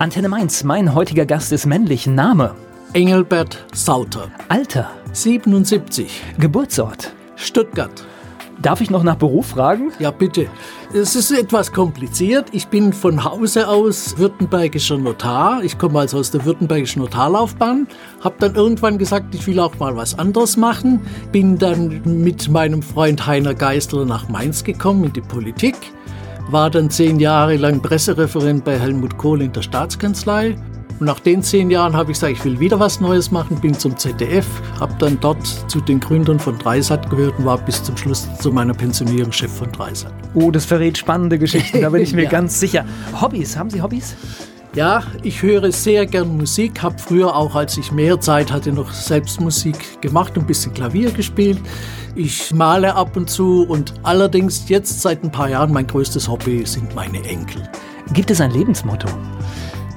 Antenne Mainz, mein heutiger Gast ist männlich. Name? Engelbert Sauter. Alter? 77. Geburtsort? Stuttgart. Darf ich noch nach Beruf fragen? Ja, bitte. Es ist etwas kompliziert. Ich bin von Hause aus württembergischer Notar. Ich komme also aus der württembergischen Notarlaufbahn. Habe dann irgendwann gesagt, ich will auch mal was anderes machen. Bin dann mit meinem Freund Heiner Geisler nach Mainz gekommen in die Politik war dann zehn Jahre lang Pressereferent bei Helmut Kohl in der Staatskanzlei. Und nach den zehn Jahren habe ich gesagt, ich will wieder was Neues machen, bin zum ZDF, habe dann dort zu den Gründern von Dreisat gehört und war bis zum Schluss zu meiner Pensionierung Chef von Dreisat. Oh, das verrät spannende Geschichten, da bin ich mir ja. ganz sicher. Hobbys, haben Sie Hobbys? Ja, ich höre sehr gern Musik, habe früher auch, als ich mehr Zeit hatte, noch selbst Musik gemacht und ein bisschen Klavier gespielt. Ich male ab und zu und allerdings jetzt seit ein paar Jahren mein größtes Hobby sind meine Enkel. Gibt es ein Lebensmotto?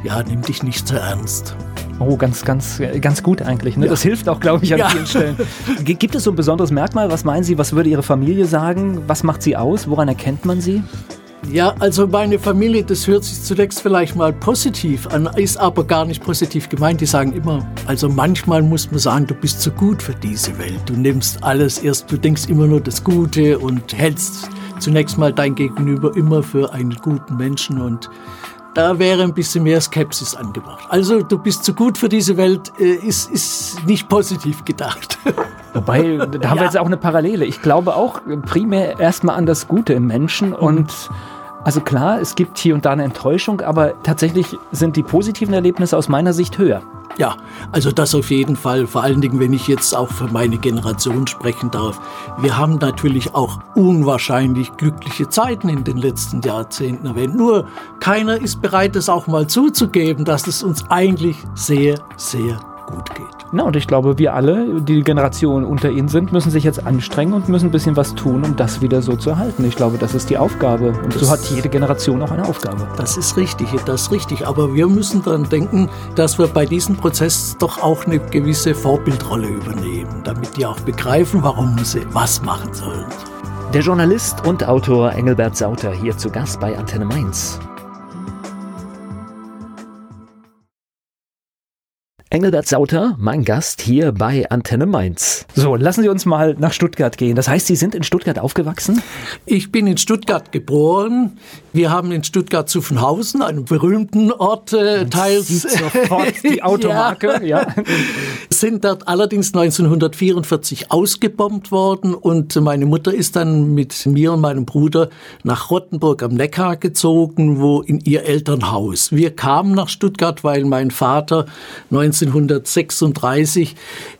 Ja, nimm dich nicht zu ernst. Oh, ganz, ganz, ganz gut eigentlich. Ne? Ja. Das hilft auch, glaube ich, an ja. vielen Stellen. Gibt es so ein besonderes Merkmal? Was meinen Sie? Was würde Ihre Familie sagen? Was macht sie aus? Woran erkennt man sie? Ja, also meine Familie, das hört sich zunächst vielleicht mal positiv an, ist aber gar nicht positiv gemeint. Die sagen immer, also manchmal muss man sagen, du bist zu gut für diese Welt. Du nimmst alles erst, du denkst immer nur das Gute und hältst zunächst mal dein Gegenüber immer für einen guten Menschen und da wäre ein bisschen mehr Skepsis angebracht. Also du bist zu gut für diese Welt, äh, ist, ist nicht positiv gedacht. Wobei, da haben ja. wir jetzt auch eine Parallele. Ich glaube auch primär erstmal an das Gute im Menschen mhm. Also klar, es gibt hier und da eine Enttäuschung, aber tatsächlich sind die positiven Erlebnisse aus meiner Sicht höher. Ja, also das auf jeden Fall. Vor allen Dingen, wenn ich jetzt auch für meine Generation sprechen darf. Wir haben natürlich auch unwahrscheinlich glückliche Zeiten in den letzten Jahrzehnten erwähnt. Nur keiner ist bereit, es auch mal zuzugeben, dass es uns eigentlich sehr, sehr gut geht. Na, und ich glaube, wir alle, die Generation unter ihnen sind, müssen sich jetzt anstrengen und müssen ein bisschen was tun, um das wieder so zu erhalten. Ich glaube, das ist die Aufgabe. Und das so hat jede Generation auch eine Aufgabe. Das ist richtig, das ist richtig. Aber wir müssen daran denken, dass wir bei diesem Prozess doch auch eine gewisse Vorbildrolle übernehmen, damit die auch begreifen, warum sie was machen sollen. Der Journalist und Autor Engelbert Sauter hier zu Gast bei Antenne Mainz. Engelbert Sauter, mein Gast hier bei Antenne Mainz. So, lassen Sie uns mal nach Stuttgart gehen. Das heißt, Sie sind in Stuttgart aufgewachsen? Ich bin in Stuttgart geboren. Wir haben in Stuttgart Zuffenhausen, einen berühmten Ort, äh, teils. Sieht sofort die Automarke, ja. ja. Sind dort allerdings 1944 ausgebombt worden und meine Mutter ist dann mit mir und meinem Bruder nach Rottenburg am Neckar gezogen, wo in ihr Elternhaus. Wir kamen nach Stuttgart, weil mein Vater 19 1936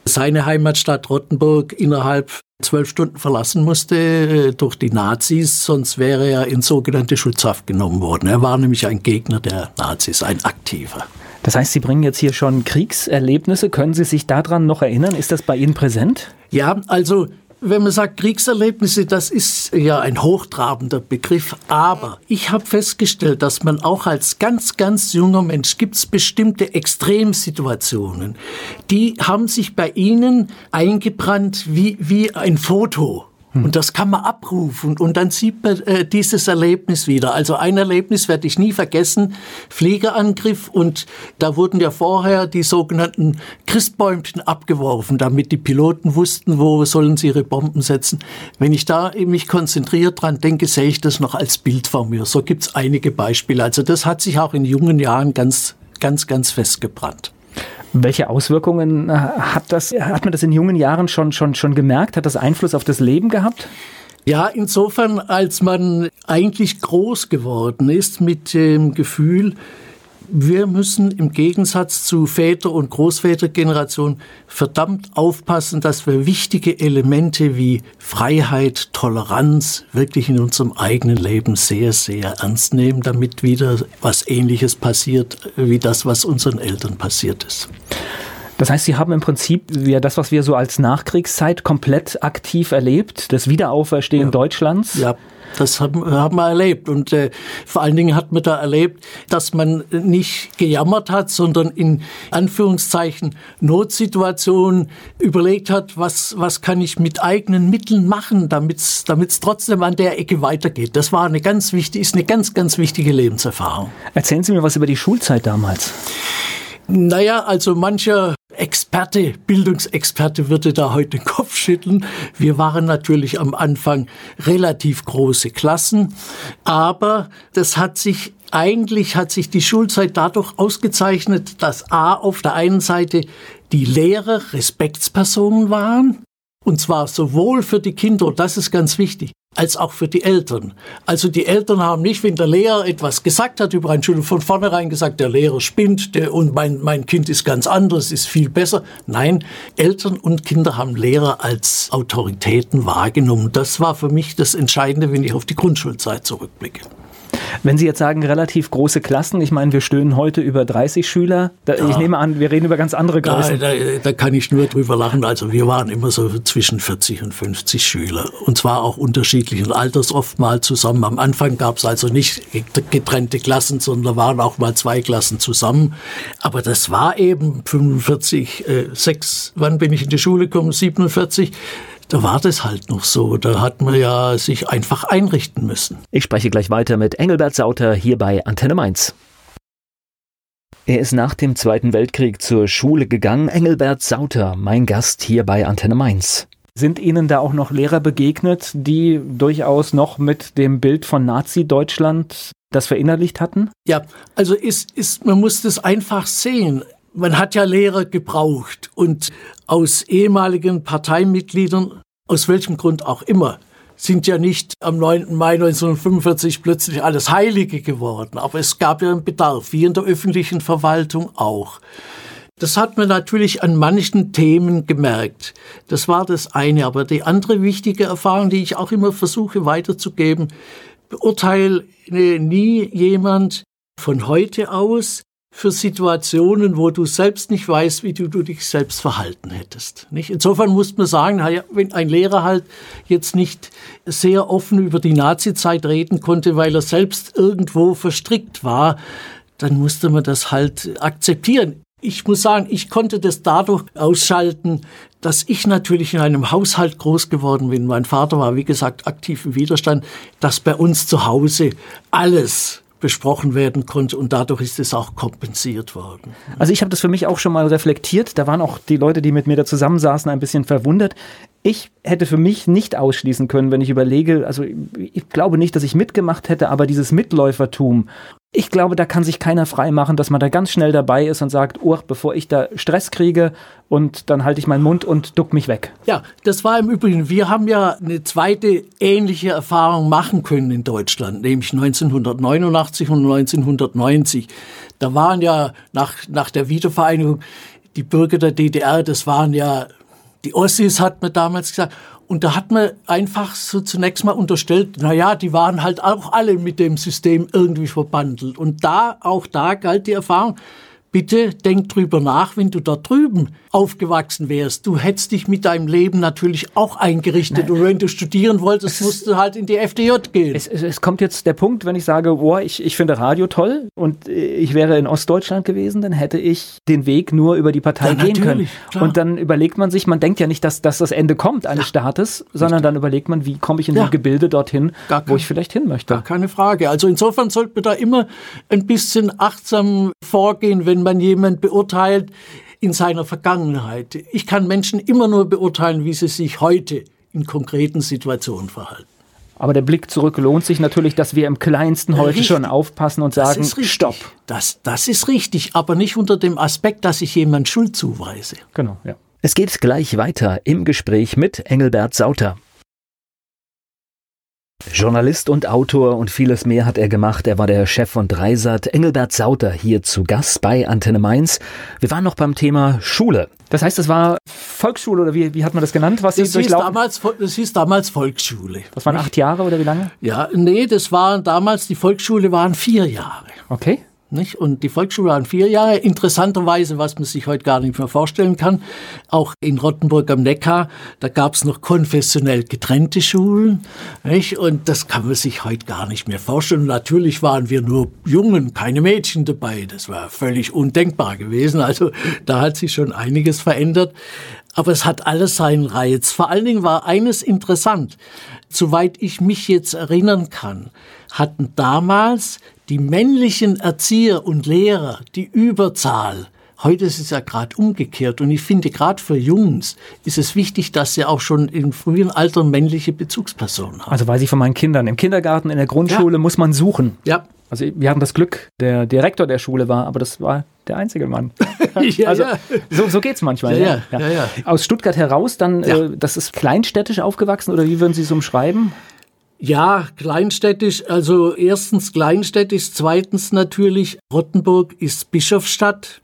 seine Heimatstadt Rottenburg innerhalb zwölf Stunden verlassen musste äh, durch die Nazis, sonst wäre er in sogenannte Schutzhaft genommen worden. Er war nämlich ein Gegner der Nazis, ein aktiver. Das heißt, Sie bringen jetzt hier schon Kriegserlebnisse. Können Sie sich daran noch erinnern? Ist das bei Ihnen präsent? Ja, also wenn man sagt Kriegserlebnisse, das ist ja ein hochtrabender Begriff, aber ich habe festgestellt, dass man auch als ganz, ganz junger Mensch gibt es bestimmte Extremsituationen, die haben sich bei Ihnen eingebrannt wie, wie ein Foto. Hm. Und das kann man abrufen und dann sieht man äh, dieses Erlebnis wieder. Also ein Erlebnis werde ich nie vergessen, Fliegerangriff und da wurden ja vorher die sogenannten Christbäumchen abgeworfen, damit die Piloten wussten, wo sollen sie ihre Bomben setzen. Wenn ich da mich konzentriert dran denke, sehe ich das noch als Bild vor mir. So gibt's einige Beispiele. Also das hat sich auch in jungen Jahren ganz, ganz, ganz festgebrannt. Welche Auswirkungen äh, hat das? Hat man das in jungen Jahren schon, schon, schon gemerkt? Hat das Einfluss auf das Leben gehabt? Ja, insofern, als man eigentlich groß geworden ist mit dem Gefühl, wir müssen im Gegensatz zu Väter- und Großvätergeneration verdammt aufpassen, dass wir wichtige Elemente wie Freiheit, Toleranz wirklich in unserem eigenen Leben sehr, sehr ernst nehmen, damit wieder was Ähnliches passiert wie das, was unseren Eltern passiert ist. Das heißt, Sie haben im Prinzip ja, das, was wir so als Nachkriegszeit komplett aktiv erlebt, das Wiederauferstehen ja. Deutschlands. Ja. Das haben, haben wir erlebt. Und äh, vor allen Dingen hat man da erlebt, dass man nicht gejammert hat, sondern in Anführungszeichen Notsituationen überlegt hat, was, was kann ich mit eigenen Mitteln machen, damit es trotzdem an der Ecke weitergeht. Das war eine ganz wichtige, ist eine ganz, ganz wichtige Lebenserfahrung. Erzählen Sie mir was über die Schulzeit damals. Naja, also mancher Experte, Bildungsexperte würde da heute den Kopf schütteln. Wir waren natürlich am Anfang relativ große Klassen, aber das hat sich eigentlich hat sich die Schulzeit dadurch ausgezeichnet, dass A auf der einen Seite die Lehrer Respektspersonen waren, und zwar sowohl für die Kinder, das ist ganz wichtig, als auch für die Eltern. Also die Eltern haben nicht, wenn der Lehrer etwas gesagt hat über eine Schule, von vornherein gesagt, der Lehrer spinnt der, und mein, mein Kind ist ganz anders, ist viel besser. Nein, Eltern und Kinder haben Lehrer als Autoritäten wahrgenommen. Das war für mich das Entscheidende, wenn ich auf die Grundschulzeit zurückblicke. Wenn Sie jetzt sagen, relativ große Klassen, ich meine, wir stöhnen heute über 30 Schüler. Da, ja. Ich nehme an, wir reden über ganz andere Größen. Da, da, da, kann ich nur drüber lachen. Also wir waren immer so zwischen 40 und 50 Schüler. Und zwar auch unterschiedlichen Alters oft mal zusammen. Am Anfang gab es also nicht getrennte Klassen, sondern waren auch mal zwei Klassen zusammen. Aber das war eben 45, äh, 6, wann bin ich in die Schule gekommen? 47 da war das halt noch so. Da hat man ja sich einfach einrichten müssen. Ich spreche gleich weiter mit Engelbert Sauter hier bei Antenne Mainz. Er ist nach dem Zweiten Weltkrieg zur Schule gegangen. Engelbert Sauter, mein Gast hier bei Antenne Mainz. Sind Ihnen da auch noch Lehrer begegnet, die durchaus noch mit dem Bild von Nazi-Deutschland das verinnerlicht hatten? Ja, also ist, ist, man muss das einfach sehen. Man hat ja Lehrer gebraucht und aus ehemaligen Parteimitgliedern aus welchem Grund auch immer, sind ja nicht am 9. Mai 1945 plötzlich alles Heilige geworden. Aber es gab ja einen Bedarf, wie in der öffentlichen Verwaltung auch. Das hat man natürlich an manchen Themen gemerkt. Das war das eine. Aber die andere wichtige Erfahrung, die ich auch immer versuche weiterzugeben, beurteile nie jemand von heute aus, für Situationen, wo du selbst nicht weißt, wie du, du dich selbst verhalten hättest. Nicht? Insofern muss man sagen, wenn ein Lehrer halt jetzt nicht sehr offen über die Nazizeit reden konnte, weil er selbst irgendwo verstrickt war, dann musste man das halt akzeptieren. Ich muss sagen, ich konnte das dadurch ausschalten, dass ich natürlich in einem Haushalt groß geworden bin. Mein Vater war, wie gesagt, aktiv im Widerstand, dass bei uns zu Hause alles besprochen werden konnte und dadurch ist es auch kompensiert worden. Also ich habe das für mich auch schon mal reflektiert. Da waren auch die Leute, die mit mir da zusammensaßen, ein bisschen verwundert. Ich hätte für mich nicht ausschließen können, wenn ich überlege, also ich glaube nicht, dass ich mitgemacht hätte, aber dieses Mitläufertum ich glaube, da kann sich keiner frei machen, dass man da ganz schnell dabei ist und sagt, oh, bevor ich da Stress kriege und dann halte ich meinen Mund und duck mich weg. Ja, das war im Übrigen, wir haben ja eine zweite ähnliche Erfahrung machen können in Deutschland, nämlich 1989 und 1990. Da waren ja nach, nach der Wiedervereinigung die Bürger der DDR, das waren ja die Ossis, hat man damals gesagt, und da hat man einfach so zunächst mal unterstellt, na ja, die waren halt auch alle mit dem System irgendwie verbandelt. Und da, auch da galt die Erfahrung, bitte denk drüber nach, wenn du da drüben aufgewachsen wärst. Du hättest dich mit deinem Leben natürlich auch eingerichtet. Nein. Und wenn du studieren wolltest, musst du halt in die FDJ gehen. Es, es, es, kommt jetzt der Punkt, wenn ich sage, boah, ich, ich finde Radio toll und ich wäre in Ostdeutschland gewesen, dann hätte ich den Weg nur über die Partei ja, gehen können. Klar. Und dann überlegt man sich, man denkt ja nicht, dass, dass das Ende kommt eines ja. Staates, sondern Richtig. dann überlegt man, wie komme ich in ja. ein Gebilde dorthin, kein, wo ich vielleicht hin möchte. Gar keine Frage. Also insofern sollte man da immer ein bisschen achtsam vorgehen, wenn man jemand beurteilt in seiner Vergangenheit. Ich kann Menschen immer nur beurteilen, wie sie sich heute in konkreten Situationen verhalten. Aber der Blick zurück lohnt sich natürlich, dass wir im kleinsten heute richtig. schon aufpassen und sagen, stopp. Das, das ist richtig, aber nicht unter dem Aspekt, dass ich jemand Schuld zuweise. Genau, ja. Es geht gleich weiter im Gespräch mit Engelbert Sauter. Journalist und Autor und vieles mehr hat er gemacht. Er war der Chef von Dreisat. Engelbert Sauter hier zu Gast bei Antenne Mainz. Wir waren noch beim Thema Schule. Das heißt, es war Volksschule oder wie, wie hat man das genannt? Was das, hieß damals, das hieß damals Volksschule. Das waren acht Jahre oder wie lange? Ja, nee, das waren damals, die Volksschule waren vier Jahre. Okay. Nicht? Und die Volksschule waren vier Jahre. Interessanterweise, was man sich heute gar nicht mehr vorstellen kann, auch in Rottenburg am Neckar, da gab es noch konfessionell getrennte Schulen. Nicht? Und das kann man sich heute gar nicht mehr vorstellen. natürlich waren wir nur Jungen, keine Mädchen dabei. Das war völlig undenkbar gewesen. Also da hat sich schon einiges verändert. Aber es hat alles seinen Reiz. Vor allen Dingen war eines interessant. Soweit ich mich jetzt erinnern kann, hatten damals die männlichen Erzieher und Lehrer die Überzahl. Heute ist es ja gerade umgekehrt und ich finde, gerade für Jungs ist es wichtig, dass sie auch schon im frühen Alter männliche Bezugspersonen haben. Also weiß ich von meinen Kindern, im Kindergarten, in der Grundschule ja. muss man suchen. Ja. Also wir haben das Glück, der Direktor der Schule war, aber das war der einzige Mann. ja, also ja. so, so geht es manchmal. Ja, ja. Ja. Aus Stuttgart heraus, dann, äh, das ist kleinstädtisch aufgewachsen oder wie würden Sie es umschreiben? Ja, kleinstädtisch, also erstens kleinstädtisch, zweitens natürlich, Rottenburg ist Bischofsstadt.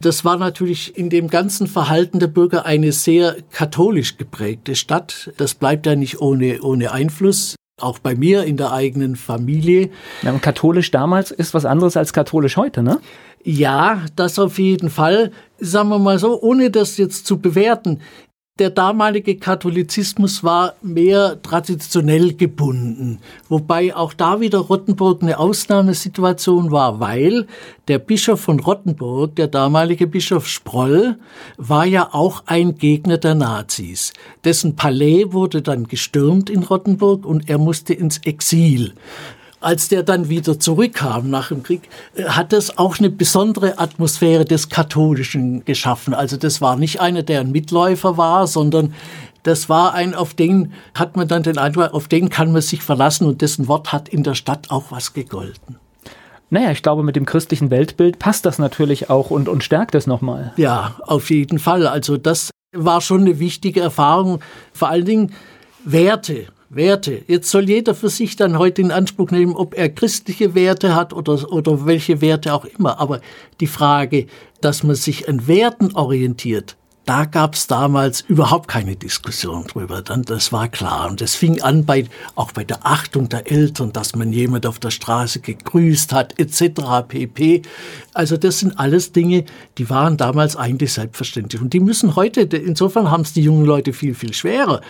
Das war natürlich in dem ganzen Verhalten der Bürger eine sehr katholisch geprägte Stadt. Das bleibt ja nicht ohne, ohne Einfluss. Auch bei mir in der eigenen Familie. Ja, und katholisch damals ist was anderes als katholisch heute, ne? Ja, das auf jeden Fall. Sagen wir mal so, ohne das jetzt zu bewerten. Der damalige Katholizismus war mehr traditionell gebunden, wobei auch da wieder Rottenburg eine Ausnahmesituation war, weil der Bischof von Rottenburg, der damalige Bischof Sproll, war ja auch ein Gegner der Nazis. Dessen Palais wurde dann gestürmt in Rottenburg und er musste ins Exil als der dann wieder zurückkam nach dem Krieg, äh, hat es auch eine besondere Atmosphäre des Katholischen geschaffen. Also das war nicht einer, der ein Mitläufer war, sondern das war ein, auf den hat man dann den Eindruck, auf den kann man sich verlassen und dessen Wort hat in der Stadt auch was gegolten. Naja, ich glaube, mit dem christlichen Weltbild passt das natürlich auch und, und stärkt es nochmal. Ja, auf jeden Fall. Also das war schon eine wichtige Erfahrung. Vor allen Dingen Werte. Werte. Jetzt soll jeder für sich dann heute in Anspruch nehmen, ob er christliche Werte hat oder, oder welche Werte auch immer. Aber die Frage, dass man sich an Werten orientiert, da gab es damals überhaupt keine Diskussion drüber. Dann, das war klar. Und es fing an bei, auch bei der Achtung der Eltern, dass man jemand auf der Straße gegrüßt hat, etc. pp. Also das sind alles Dinge, die waren damals eigentlich selbstverständlich. Und die müssen heute, insofern haben es die jungen Leute viel, viel schwerer.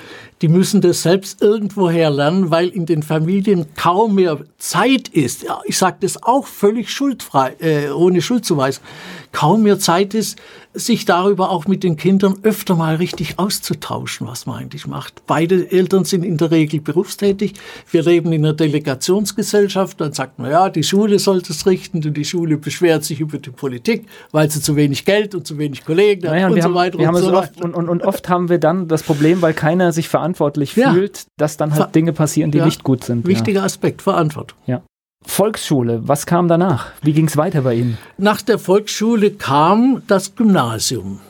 Die müssen das selbst irgendwoher lernen, weil in den Familien kaum mehr Zeit ist. Ich sage das auch völlig schuldfrei, äh, ohne Schuldzuweisung. Kaum mehr Zeit ist, sich darüber auch mit den Kindern öfter mal richtig auszutauschen, was man eigentlich macht. Beide Eltern sind in der Regel berufstätig. Wir leben in einer Delegationsgesellschaft. Dann sagt man, ja, die Schule sollte es richten und die Schule beschwert sich über die Politik, weil sie zu wenig Geld und zu wenig Kollegen naja, hat und, und so haben, weiter und so weiter. Oft, und, und, und, oft haben wir dann das Problem, weil keiner sich verantwortlich ja. fühlt, dass dann halt Dinge passieren, die ja. nicht gut sind. Wichtiger ja. Aspekt, Verantwortung. Ja. Volksschule, was kam danach? Wie ging es weiter bei Ihnen? Nach der Volksschule kam das Gymnasium.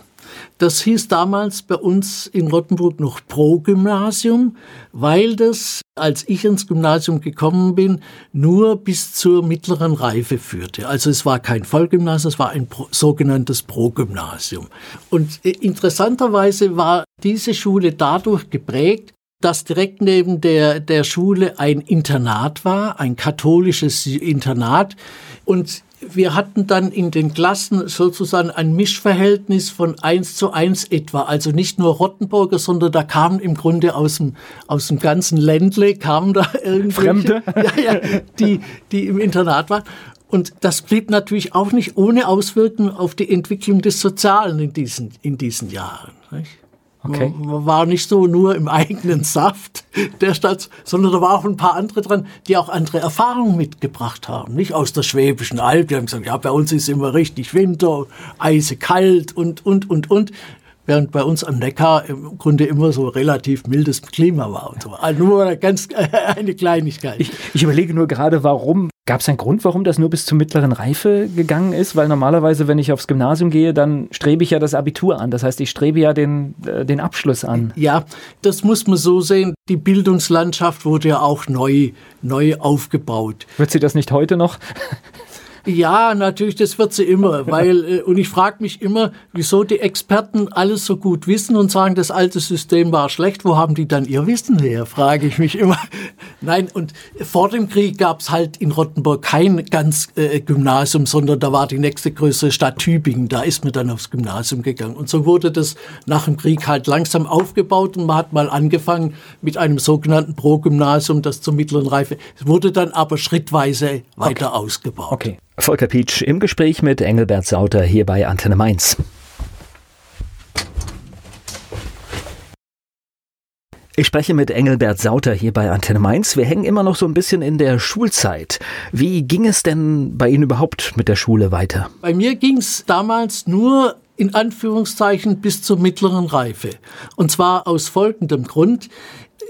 Das hieß damals bei uns in Rottenburg noch Pro-Gymnasium, weil das, als ich ins Gymnasium gekommen bin, nur bis zur mittleren Reife führte. Also es war kein Vollgymnasium, es war ein sogenanntes Pro-Gymnasium. Und interessanterweise war diese Schule dadurch geprägt, dass direkt neben der, der Schule ein Internat war, ein katholisches Internat. Und wir hatten dann in den Klassen sozusagen ein Mischverhältnis von eins zu eins etwa. Also nicht nur Rottenburger, sondern da kamen im Grunde aus dem, aus dem ganzen Ländle, kamen da irgendwelche, Fremde? Ja, ja, die, die im Internat waren. Und das blieb natürlich auch nicht ohne Auswirkungen auf die Entwicklung des Sozialen in diesen, in diesen Jahren. Nicht? Okay. War nicht so nur im eigenen Saft der Stadt, sondern da war auch ein paar andere dran, die auch andere Erfahrungen mitgebracht haben. Nicht aus der Schwäbischen Alb, die haben gesagt, ja, bei uns ist immer richtig Winter, eisekalt und, und, und, und während bei uns am Neckar im Grunde immer so relativ mildes Klima war und so. Also nur ganz eine Kleinigkeit. Ich, ich überlege nur gerade, warum Gab es einen Grund, warum das nur bis zur mittleren Reife gegangen ist? Weil normalerweise, wenn ich aufs Gymnasium gehe, dann strebe ich ja das Abitur an. Das heißt, ich strebe ja den, äh, den Abschluss an. Ja, das muss man so sehen. Die Bildungslandschaft wurde ja auch neu, neu aufgebaut. Wird sie das nicht heute noch? Ja, natürlich, das wird sie immer, weil äh, und ich frage mich immer, wieso die Experten alles so gut wissen und sagen, das alte System war schlecht. Wo haben die dann ihr Wissen her? Frage ich mich immer. Nein, und vor dem Krieg gab es halt in Rottenburg kein ganz äh, Gymnasium, sondern da war die nächste größere Stadt Tübingen. Da ist man dann aufs Gymnasium gegangen. Und so wurde das nach dem Krieg halt langsam aufgebaut und man hat mal angefangen mit einem sogenannten Pro-Gymnasium, das zur mittleren Reife. Es wurde dann aber schrittweise weiter okay. ausgebaut. Okay. Volker Pietsch im Gespräch mit Engelbert Sauter hier bei Antenne Mainz. Ich spreche mit Engelbert Sauter hier bei Antenne Mainz. Wir hängen immer noch so ein bisschen in der Schulzeit. Wie ging es denn bei Ihnen überhaupt mit der Schule weiter? Bei mir ging es damals nur in Anführungszeichen bis zur mittleren Reife. Und zwar aus folgendem Grund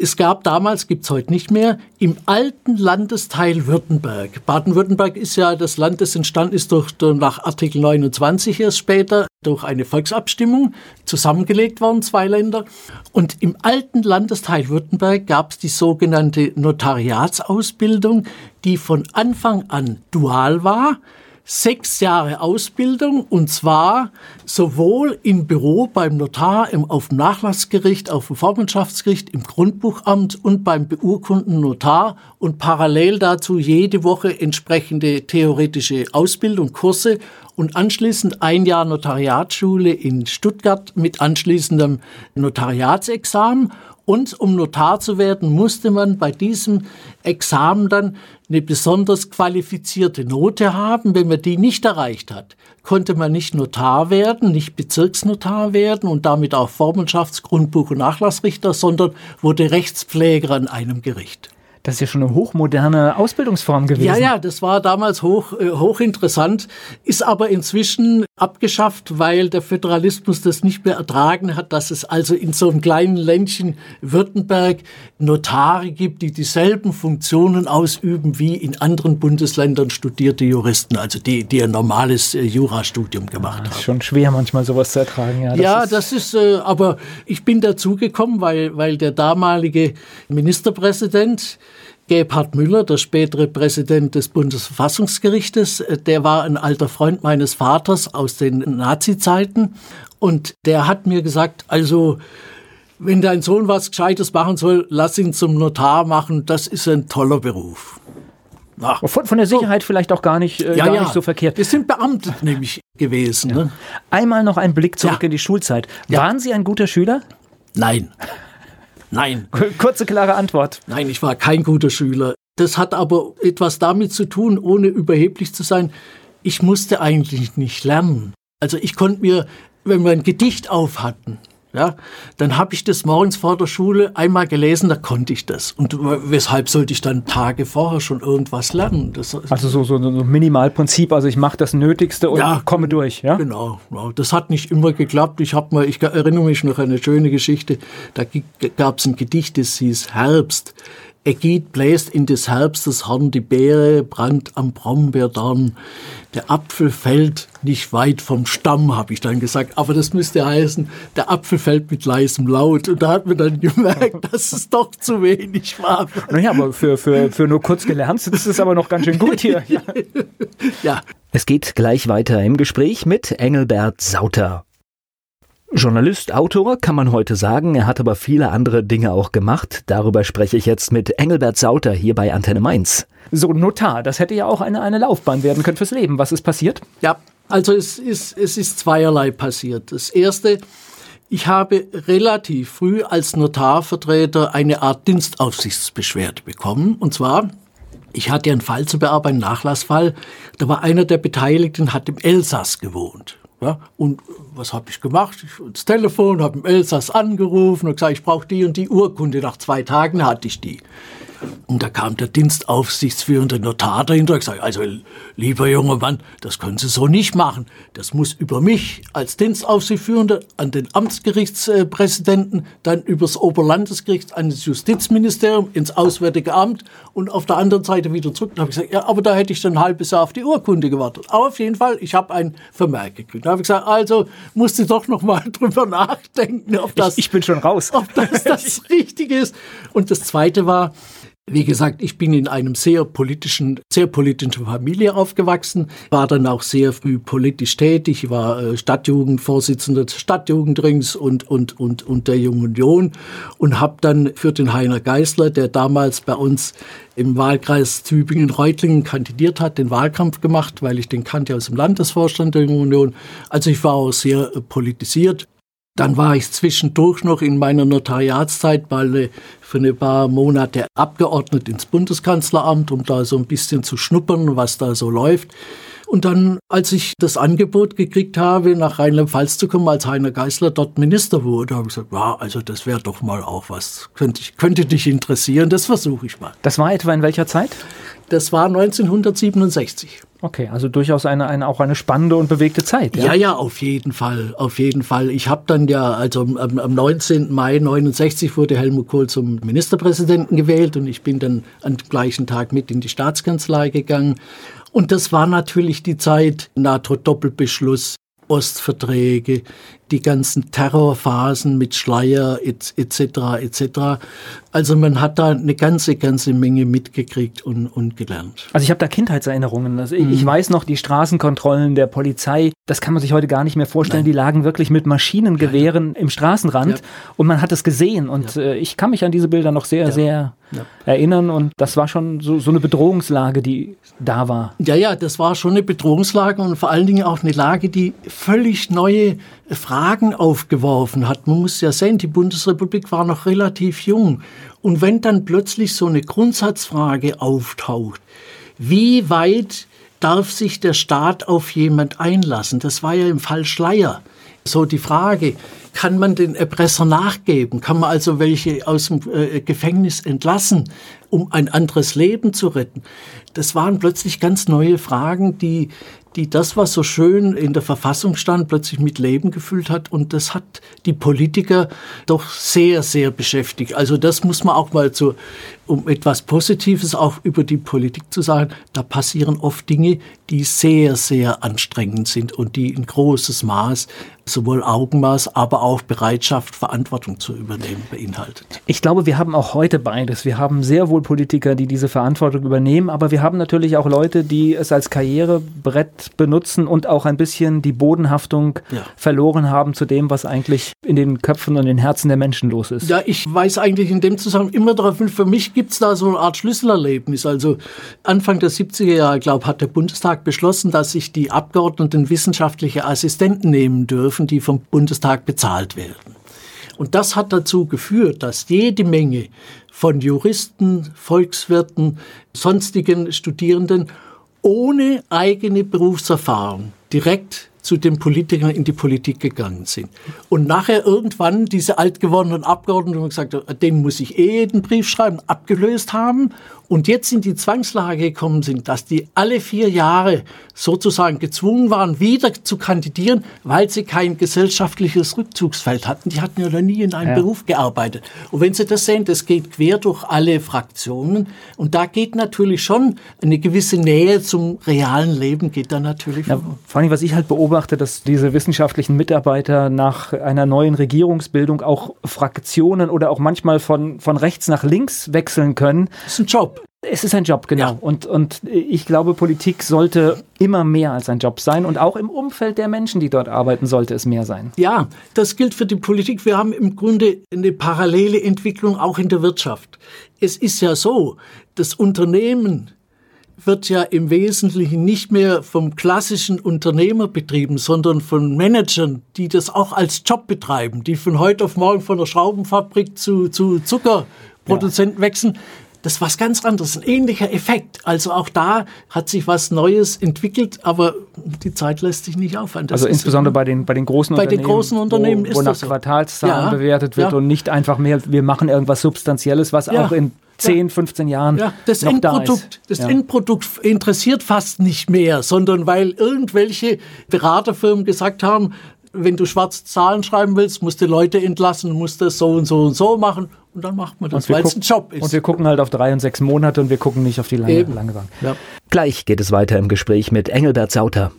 es gab damals, gibt's heute nicht mehr, im alten Landesteil Württemberg. Baden-Württemberg ist ja das Land, das entstanden ist durch, nach Artikel 29 erst später durch eine Volksabstimmung zusammengelegt worden, zwei Länder. Und im alten Landesteil Württemberg gab's die sogenannte Notariatsausbildung, die von Anfang an dual war sechs Jahre Ausbildung und zwar sowohl im Büro beim Notar, im, auf dem Nachlassgericht, auf dem Vormundschaftsgericht, im Grundbuchamt und beim beurkundenden Notar und parallel dazu jede Woche entsprechende theoretische Ausbildung, Kurse und anschließend ein Jahr Notariatsschule in Stuttgart mit anschließendem Notariatsexamen und um Notar zu werden, musste man bei diesem Examen dann eine besonders qualifizierte Note haben. Wenn man die nicht erreicht hat, konnte man nicht Notar werden, nicht Bezirksnotar werden und damit auch Vormundschafts-, Grundbuch- und Nachlassrichter, sondern wurde Rechtspfleger an einem Gericht. Das ist ja schon eine hochmoderne Ausbildungsform gewesen. Ja, ja, das war damals hoch, äh, hochinteressant, ist aber inzwischen abgeschafft, weil der Föderalismus das nicht mehr ertragen hat, dass es also in so einem kleinen Ländchen Württemberg Notare gibt, die dieselben Funktionen ausüben wie in anderen Bundesländern studierte Juristen, also die, die ein normales äh, Jurastudium gemacht haben. Das ist schon schwer manchmal sowas zu ertragen. Ja, das ja, ist, das ist äh, aber ich bin dazugekommen, weil, weil der damalige Ministerpräsident Gebhard Müller, der spätere Präsident des Bundesverfassungsgerichtes, äh, der war ein alter Freund meines Vaters aus den Nazi-Zeiten und der hat mir gesagt, also wenn dein Sohn was Gescheites machen soll, lass ihn zum Notar machen, das ist ein toller Beruf. Ach, von, von, der Sicherheit so. vielleicht auch gar nicht, äh, ja, gar ja. nicht so verkehrt. Wir sind Beamte nämlich gewesen. Ja. Ne? Einmal noch ein Blick zurück in die Schulzeit. Waren Sie ein guter Schüler? Nein. Nein. Kurze, klare Antwort. Nein, ich war kein guter Schüler. Das hat aber etwas damit zu tun, ohne überheblich zu sein. Ich musste eigentlich nicht lernen. Also ich konnte mir, wenn wir ein Gedicht auf hatten, ja, dann habe ich das morgens vor der Schule einmal gelesen, da konnte ich das. Und weshalb sollte ich dann Tage vorher schon irgendwas lernen? Das, also so, so ein Minimalprinzip, also ich mache das Nötigste und ja, komme durch. Ja? Genau, das hat nicht immer geklappt. Ich, hab mal, ich erinnere mich noch an eine schöne Geschichte, da gab es ein Gedicht, das hieß Herbst. Ägid bläst in des Herbstes Horn die Beere, brannt am Brombeerdorn. Der Apfel fällt nicht weit vom Stamm, habe ich dann gesagt. Aber das müsste heißen, der Apfel fällt mit leisem Laut. Und da hat man dann gemerkt, dass es doch zu wenig war. Naja, aber für, für, für nur kurz gelernt ist es aber noch ganz schön gut hier. Ja. ja. Es geht gleich weiter im Gespräch mit Engelbert Sauter. Journalist, Autor kann man heute sagen, er hat aber viele andere Dinge auch gemacht. Darüber spreche ich jetzt mit Engelbert Sauter hier bei Antenne Mainz. So, Notar, das hätte ja auch eine, eine Laufbahn werden können fürs Leben. Was ist passiert? Ja, also es ist, es ist zweierlei passiert. Das erste, ich habe relativ früh als Notarvertreter eine Art Dienstaufsichtsbeschwerde bekommen. Und zwar, ich hatte einen Fall zu bearbeiten, einen Nachlassfall. Da war einer der Beteiligten, hat im Elsass gewohnt. Ja, und was habe ich gemacht? Ich ins Telefon, habe im Elsass angerufen und gesagt, ich brauche die und die Urkunde. Nach zwei Tagen hatte ich die. Und da kam der dienstaufsichtsführende Notar dahinter und gesagt, also lieber junger Mann, das können Sie so nicht machen. Das muss über mich als Dienstaufsichtsführender an den Amtsgerichtspräsidenten, dann übers Oberlandesgericht an das Justizministerium, ins Auswärtige Amt und auf der anderen Seite wieder zurück. Da habe ich gesagt, ja, aber da hätte ich dann ein halbes Jahr auf die Urkunde gewartet. Aber auf jeden Fall, ich habe ein Vermerk gekriegt. Da habe ich gesagt, also musste doch noch mal drüber nachdenken, ob das... Ich, ich bin schon raus. Ob das das Richtige ist. Und das Zweite war, Wie gesagt, ich bin in einem sehr politischen, sehr politischen Familie aufgewachsen, war dann auch sehr früh politisch tätig, war äh, Stadtjugendvorsitzender des Stadtjugendrings und, und, und, und der Jungen Union und habe dann für den Heiner Geißler, der damals bei uns im Wahlkreis Tübingen-Reutlingen kandidiert hat, den Wahlkampf gemacht, weil ich den kannte aus dem Landesvorstand der Jungen Union. Also ich war auch sehr äh, politisiert. Dann war ich zwischendurch noch in meiner Notariatszeit mal für ein paar Monate abgeordnet ins Bundeskanzleramt, um da so ein bisschen zu schnuppern, was da so läuft. Und dann, als ich das Angebot gekriegt habe, nach Rheinland-Pfalz zu kommen, als Heiner Geißler dort Minister wurde, habe ich gesagt, ja, also das wäre doch mal auch was. Könnte, könnte dich interessieren, das versuche ich mal. Das war etwa in welcher Zeit? Das war 1967. Okay, also durchaus eine, eine, auch eine spannende und bewegte Zeit. Ja, ja, ja auf jeden Fall, auf jeden Fall. Ich habe dann ja, also am, am 19. Mai 69 wurde Helmut Kohl zum Ministerpräsidenten gewählt und ich bin dann am gleichen Tag mit in die Staatskanzlei gegangen. Und das war natürlich die Zeit NATO-Doppelbeschluss, Ostverträge, die ganzen Terrorphasen mit Schleier etc. etc. Also man hat da eine ganze, ganze Menge mitgekriegt und, und gelernt. Also ich habe da Kindheitserinnerungen. Also mhm. ich weiß noch, die Straßenkontrollen der Polizei, das kann man sich heute gar nicht mehr vorstellen. Nein. Die lagen wirklich mit Maschinengewehren ja, ja. im Straßenrand ja. und man hat es gesehen. Und äh, ich kann mich an diese Bilder noch sehr, sehr erinnern. Und das war schon so, so eine Bedrohungslage, die da war. Ja, ja, das war schon eine Bedrohungslage und vor allen Dingen auch eine Lage, die völlig neue Fragen aufgeworfen hat. Man muss ja sehen, die Bundesrepublik war noch relativ jung. Und wenn dann plötzlich so eine Grundsatzfrage auftaucht, wie weit darf sich der Staat auf jemand einlassen? Das war ja im Fall Schleier. So die Frage, kann man den Erpresser nachgeben? Kann man also welche aus dem äh, Gefängnis entlassen, um ein anderes Leben zu retten? Das waren plötzlich ganz neue Fragen, die die das, was so schön in der Verfassung stand, plötzlich mit Leben gefüllt hat. Und das hat die Politiker doch sehr, sehr beschäftigt. Also das muss man auch mal zu, um etwas Positives auch über die Politik zu sagen, da passieren oft Dinge, die sehr, sehr anstrengend sind und die in großes Maß sowohl Augenmaß, aber auch Bereitschaft, Verantwortung zu übernehmen beinhaltet. Ich glaube, wir haben auch heute beides. Wir haben sehr wohl Politiker, die diese Verantwortung übernehmen, aber wir haben natürlich auch Leute, die es als Karrierebrett benutzen und auch ein bisschen die Bodenhaftung ja. verloren haben zu dem, was eigentlich in den Köpfen und den Herzen der Menschen los ist. Ja, ich weiß eigentlich in dem Zusammenhang immer darauf hin, für mich gibt es da so eine Art Schlüsselerlebnis. Also Anfang der 70er Jahre, glaube hat der Bundestag beschlossen, dass sich die Abgeordneten wissenschaftliche Assistenten nehmen dürfen, die vom Bundestag bezahlt werden. Und das hat dazu geführt, dass jede Menge von Juristen, Volkswirten, sonstigen Studierenden ohne eigene Berufserfahrung direkt zu den Politikern in die Politik gegangen sind. Und nachher irgendwann diese altgewordenen Abgeordneten gesagt haben, denen muss ich eh den Brief schreiben, abgelöst haben und jetzt in die Zwangslage gekommen sind, dass die alle vier Jahre sozusagen gezwungen waren, wieder zu kandidieren, weil sie kein gesellschaftliches Rückzugsfeld hatten. Die hatten ja noch nie in einem ja. Beruf gearbeitet. Und wenn Sie das sehen, das geht quer durch alle Fraktionen. Und da geht natürlich schon eine gewisse Nähe zum realen Leben, geht da natürlich ja, Vor allem, was ich halt beobachte, dass diese wissenschaftlichen Mitarbeiter nach einer neuen Regierungsbildung auch Fraktionen oder auch manchmal von, von rechts nach links wechseln können. Das ist ein Job. Es ist ein Job, genau. Ja. Und, und ich glaube, Politik sollte immer mehr als ein Job sein und auch im Umfeld der Menschen, die dort arbeiten, sollte es mehr sein. Ja, das gilt für die Politik. Wir haben im Grunde eine parallele Entwicklung auch in der Wirtschaft. Es ist ja so, das Unternehmen wird ja im Wesentlichen nicht mehr vom klassischen Unternehmer betrieben, sondern von Managern, die das auch als Job betreiben, die von heute auf morgen von der Schraubenfabrik zu, zu Zuckerproduzenten ja. wechseln. Das ist was ganz anderes, ein ähnlicher Effekt. Also auch da hat sich was Neues entwickelt, aber die Zeit lässt sich nicht aufhören. Das also insbesondere bei den, bei den großen bei Unternehmen, den großen Unternehmen wo, wo nach Quartalszahlen ja, bewertet wird ja. und nicht einfach mehr, wir machen irgendwas Substanzielles, was ja. auch in 10, 15 Jahren ja, das noch Endprodukt, da ist. Das Endprodukt interessiert fast nicht mehr, sondern weil irgendwelche Beraterfirmen gesagt haben, wenn du schwarze Zahlen schreiben willst, musst du Leute entlassen, musst das so und so und so machen und dann macht man das, weil es ein Job ist. Und wir gucken halt auf drei und sechs Monate und wir gucken nicht auf die lange, lange Bank. Ja. Gleich geht es weiter im Gespräch mit Engelbert Sauter.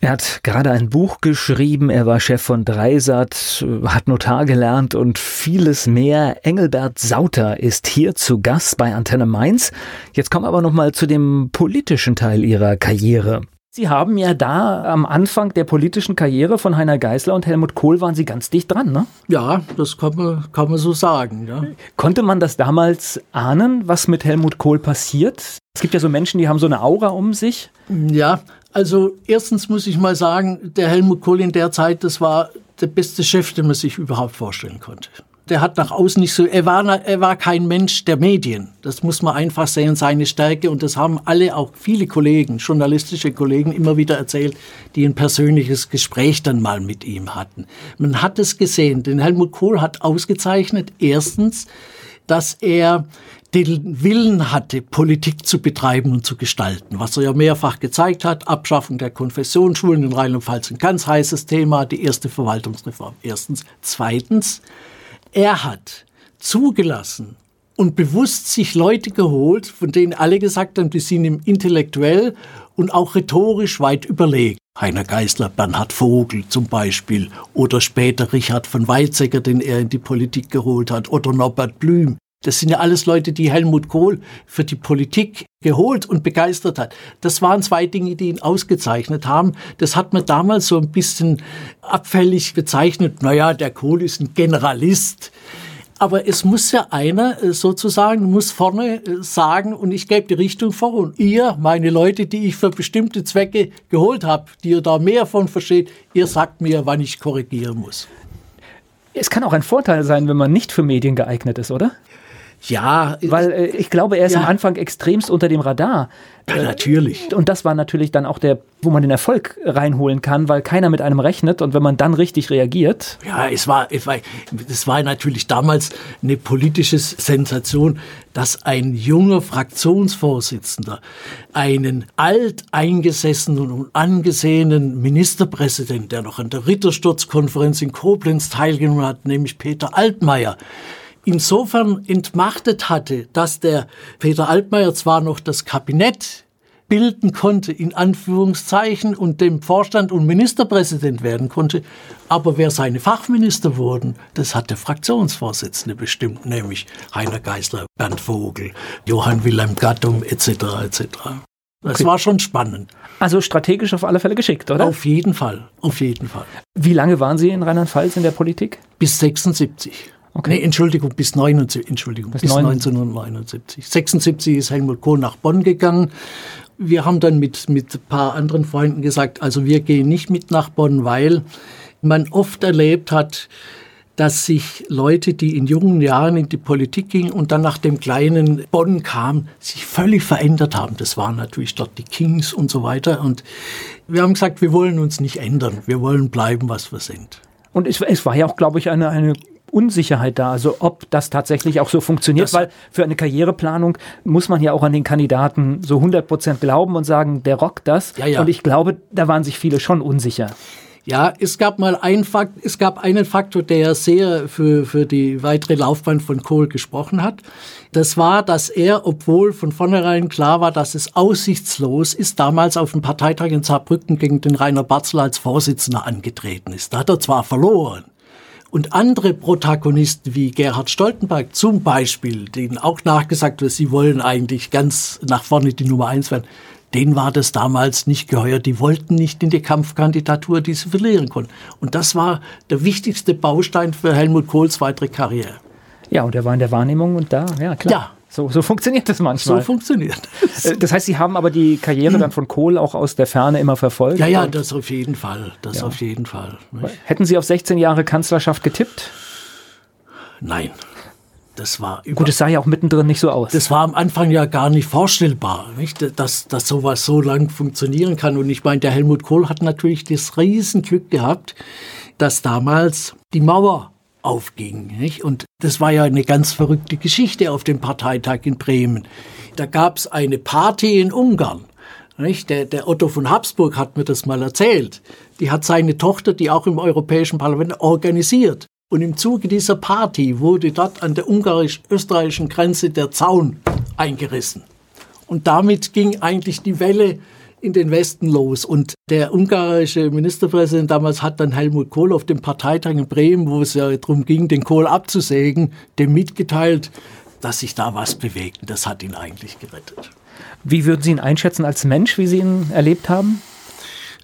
Er hat gerade ein Buch geschrieben, er war Chef von Dreisat, hat Notar gelernt und vieles mehr. Engelbert Sauter ist hier zu Gast bei Antenne Mainz. Jetzt kommen wir aber noch mal zu dem politischen Teil Ihrer Karriere. Sie haben ja da am Anfang der politischen Karriere von Heiner Geißler und Helmut Kohl waren Sie ganz dicht dran, ne? Ja, das kann man, kann man so sagen. Ja. Konnte man das damals ahnen, was mit Helmut Kohl passiert? Es gibt ja so Menschen, die haben so eine Aura um sich. Ja, also erstens muss ich mal sagen, der Helmut Kohl in der Zeit, das war der beste Chef, den man sich überhaupt vorstellen konnte. Der hat nach außen nicht so, er war, er war kein Mensch der Medien. Das muss man einfach sehen, seine Stärke. Und das haben alle, auch viele Kollegen, journalistische Kollegen immer wieder erzählt, die ein persönliches Gespräch dann mal mit ihm hatten. Man hat es gesehen, denn Helmut Kohl hat ausgezeichnet, erstens, dass er den Willen hatte, Politik zu betreiben und zu gestalten, was er ja mehrfach gezeigt hat. Abschaffung der Konfessionsschulen in Rheinland-Pfalz ein ganz heißes Thema, die erste Verwaltungsreform. Erstens. Zweitens, er hat zugelassen und bewusst sich Leute geholt, von denen alle gesagt haben, die sind ihm intellektuell und auch rhetorisch weit überlegen. Heiner Geißler, Bernhard Vogel zum Beispiel oder später Richard von Weizsäcker, den er in die Politik geholt hat, oder Norbert Blüm. Das sind ja alles Leute, die Helmut Kohl für die Politik geholt und begeistert hat. Das waren zwei Dinge, die ihn ausgezeichnet haben. Das hat man damals so ein bisschen abfällig bezeichnet. Naja, der Kohl ist ein Generalist. Aber es muss ja einer äh, sozusagen, muss vorne äh, sagen, und ich gebe die Richtung vor. Und ihr, meine Leute, die ich für bestimmte Zwecke geholt habe, die ihr da mehr von versteht, ihr sagt mir, wann ich korrigieren muss. Es kann auch ein Vorteil sein, wenn man nicht für Medien geeignet ist, oder? Ja. Weil äh, ich glaube, er ist ja. am Anfang extremst unter dem Radar. Ja, natürlich. Und das war natürlich dann auch der, wo man den Erfolg reinholen kann, weil keiner mit einem rechnet und wenn man dann richtig reagiert. Ja, es war, es war, es war natürlich damals eine politische Sensation, dass ein junger Fraktionsvorsitzender einen alteingesessenen und angesehenen Ministerpräsident, der noch an der Rittersturzkonferenz in Koblenz teilgenommen hat, nämlich Peter Altmaier, insofern entmachtet hatte, dass der Peter Altmaier zwar noch das Kabinett bilden konnte, in Anführungszeichen, und dem Vorstand und Ministerpräsident werden konnte. Aber wer seine Fachminister wurden, das hat der Fraktionsvorsitzende bestimmt, nämlich Heiner Geißler, Bernd Vogel, Johann Wilhelm Gattung etc. etc. Das okay. war schon spannend. Also strategisch auf alle Fälle geschickt, oder? Auf jeden Fall, auf jeden Fall. Wie lange waren Sie in Rheinland-Pfalz in der Politik? Bis 76. Okay. Nee, Entschuldigung, bis, 79, Entschuldigung, bis, bis 1979. 76 ist Helmut Kohl nach Bonn gegangen. Wir haben dann mit, mit ein paar anderen Freunden gesagt, also wir gehen nicht mit nach Bonn, weil man oft erlebt hat, dass sich Leute, die in jungen Jahren in die Politik gingen und dann nach dem kleinen Bonn kamen, sich völlig verändert haben. Das waren natürlich dort die Kings und so weiter. Und wir haben gesagt, wir wollen uns nicht ändern. Wir wollen bleiben, was wir sind. Und es, es war ja auch, glaube ich, eine, eine Unsicherheit da, also ob das tatsächlich auch so funktioniert, das weil für eine Karriereplanung muss man ja auch an den Kandidaten so 100 Prozent glauben und sagen, der rockt das. Ja, ja. Und ich glaube, da waren sich viele schon unsicher. Ja, es gab mal einen Fakt, es gab einen Faktor, der sehr für, für die weitere Laufbahn von Kohl gesprochen hat. Das war, dass er, obwohl von vornherein klar war, dass es aussichtslos ist, damals auf dem Parteitag in Saarbrücken gegen den Rainer Barzel als Vorsitzender angetreten ist. Da hat er zwar verloren, und andere Protagonisten wie Gerhard Stoltenberg zum Beispiel, denen auch nachgesagt wird, sie wollen eigentlich ganz nach vorne die Nummer eins werden, denen war das damals nicht geheuer. Die wollten nicht in die Kampfkandidatur, die sie verlieren konnten. Und das war der wichtigste Baustein für Helmut Kohls weitere Karriere. Ja, und er war in der Wahrnehmung und da, ja klar. Ja, so, so funktioniert das manchmal. So funktioniert das. Äh, das heißt, Sie haben aber die Karriere dann von Kohl auch aus der Ferne immer verfolgt? Ja, ja, das auf jeden Fall. Das ja. auf jeden Fall. Nicht? Hätten Sie auf 16 Jahre Kanzlerschaft getippt? Nein. Das war Gut, es sah ja auch mittendrin nicht so aus. Das war am Anfang ja gar nicht vorstellbar, nicht? Dass, dass sowas so lang funktionieren kann. Und ich meine, der Helmut Kohl hat natürlich das Riesenglück gehabt, dass damals die Mauer aufging. Nicht? Und das war ja eine ganz verrückte Geschichte auf dem Parteitag in Bremen. Da gab es eine Party in Ungarn. Nicht? Der, der Otto von Habsburg hat mir das mal erzählt. Die hat seine Tochter, die auch im Europäischen Parlament organisiert. Und im Zuge dieser Party wurde dort an der ungarisch-österreichischen Grenze der Zaun eingerissen. Und damit ging eigentlich die Welle in den Westen los. Und der ungarische Ministerpräsident damals hat dann Helmut Kohl auf dem Parteitag in Bremen, wo es ja darum ging, den Kohl abzusägen, dem mitgeteilt, dass sich da was bewegt. Und das hat ihn eigentlich gerettet. Wie würden Sie ihn einschätzen als Mensch, wie Sie ihn erlebt haben?